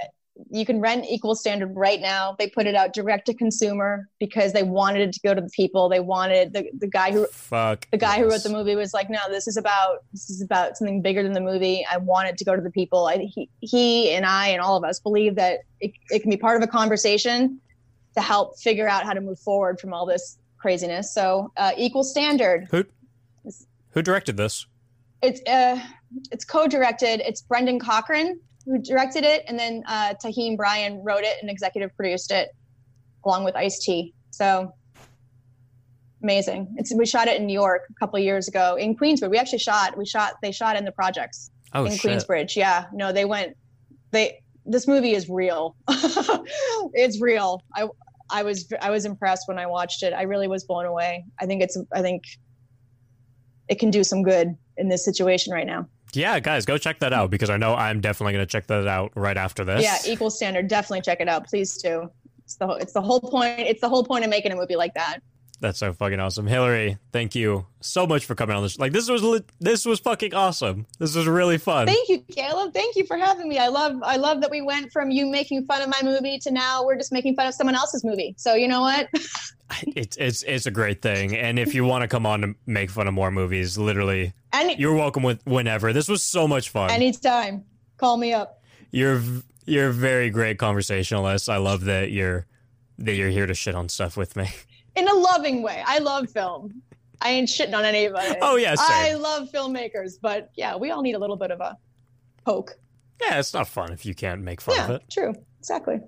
you can rent Equal Standard right now. They put it out direct to consumer because they wanted it to go to the people. They wanted the the guy who Fuck. the guy who wrote the movie was like, no, this is about this is about something bigger than the movie. I want it to go to the people. I, he, he and I and all of us believe that it, it can be part of a conversation to help figure out how to move forward from all this craziness. So, uh, equal standard. Who who directed this? It's uh, it's co-directed. It's Brendan Cochran who directed it, and then uh, Tahim Bryan wrote it and executive produced it, along with Ice T. So Amazing. It's we shot it in New York a couple of years ago in Queensbridge. We actually shot. We shot. They shot in the projects Oh in shit. Queensbridge. Yeah. No, they went. They. This movie is real. it's real. I. I was. I was impressed when I watched it. I really was blown away. I think it's. I think. It can do some good in this situation right now. Yeah, guys, go check that out because I know I'm definitely going to check that out right after this. Yeah, equal standard. Definitely check it out. Please do. It's the. It's the whole point. It's the whole point of making a movie like that. That's so fucking awesome. Hillary, thank you so much for coming on this. Like this was this was fucking awesome. This was really fun. Thank you, Caleb. Thank you for having me. I love I love that we went from you making fun of my movie to now we're just making fun of someone else's movie. So you know what? It's it's it's a great thing. And if you want to come on to make fun of more movies, literally, Any you're welcome with whenever. This was so much fun. anytime. Call me up. you're you're a very great conversationalist. I love that you're that you're here to shit on stuff with me. In a loving way. I love film. I ain't shitting on anybody. Oh yeah, I love filmmakers, but yeah, we all need a little bit of a poke. Yeah, it's not fun if you can't make fun of it. true. Exactly.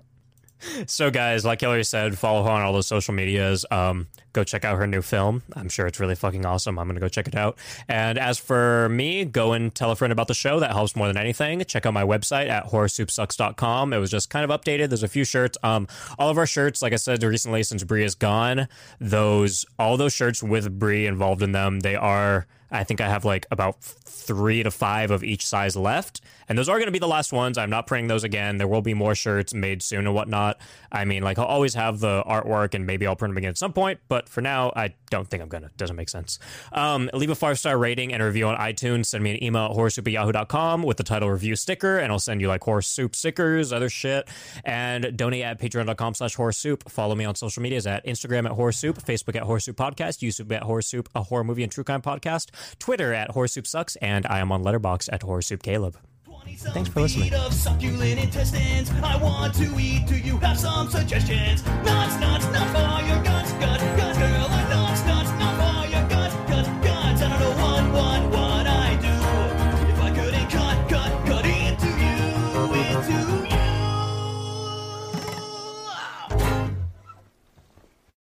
So, guys, like Hillary said, follow her on all those social medias. Um, go check out her new film. I'm sure it's really fucking awesome. I'm gonna go check it out. And as for me, go and tell a friend about the show. That helps more than anything. Check out my website at horrorsoupsucks.com. It was just kind of updated. There's a few shirts. Um, all of our shirts, like I said recently, since Brie is gone, those all those shirts with Brie involved in them, they are. I think I have like about three to five of each size left. And those are going to be the last ones. I'm not printing those again. There will be more shirts made soon and whatnot. I mean, like, I'll always have the artwork and maybe I'll print them again at some point. But for now, I don't think I'm going to. Doesn't make sense. Um, leave a five star rating and review on iTunes. Send me an email at horrorsoup at yahoo.com with the title review sticker. And I'll send you like horror soup stickers, other shit. And donate at patreon.com slash horror soup. Follow me on social medias at Instagram at horror soup, Facebook at horror soup podcast, YouTube at horror soup, a horror movie and true crime podcast, Twitter at horror soup sucks, and I am on Letterboxd at horror soup Caleb. Thanks for listening. Of succulent intestines, I want to eat. Do you have some suggestions? Nuts, nuts, nuts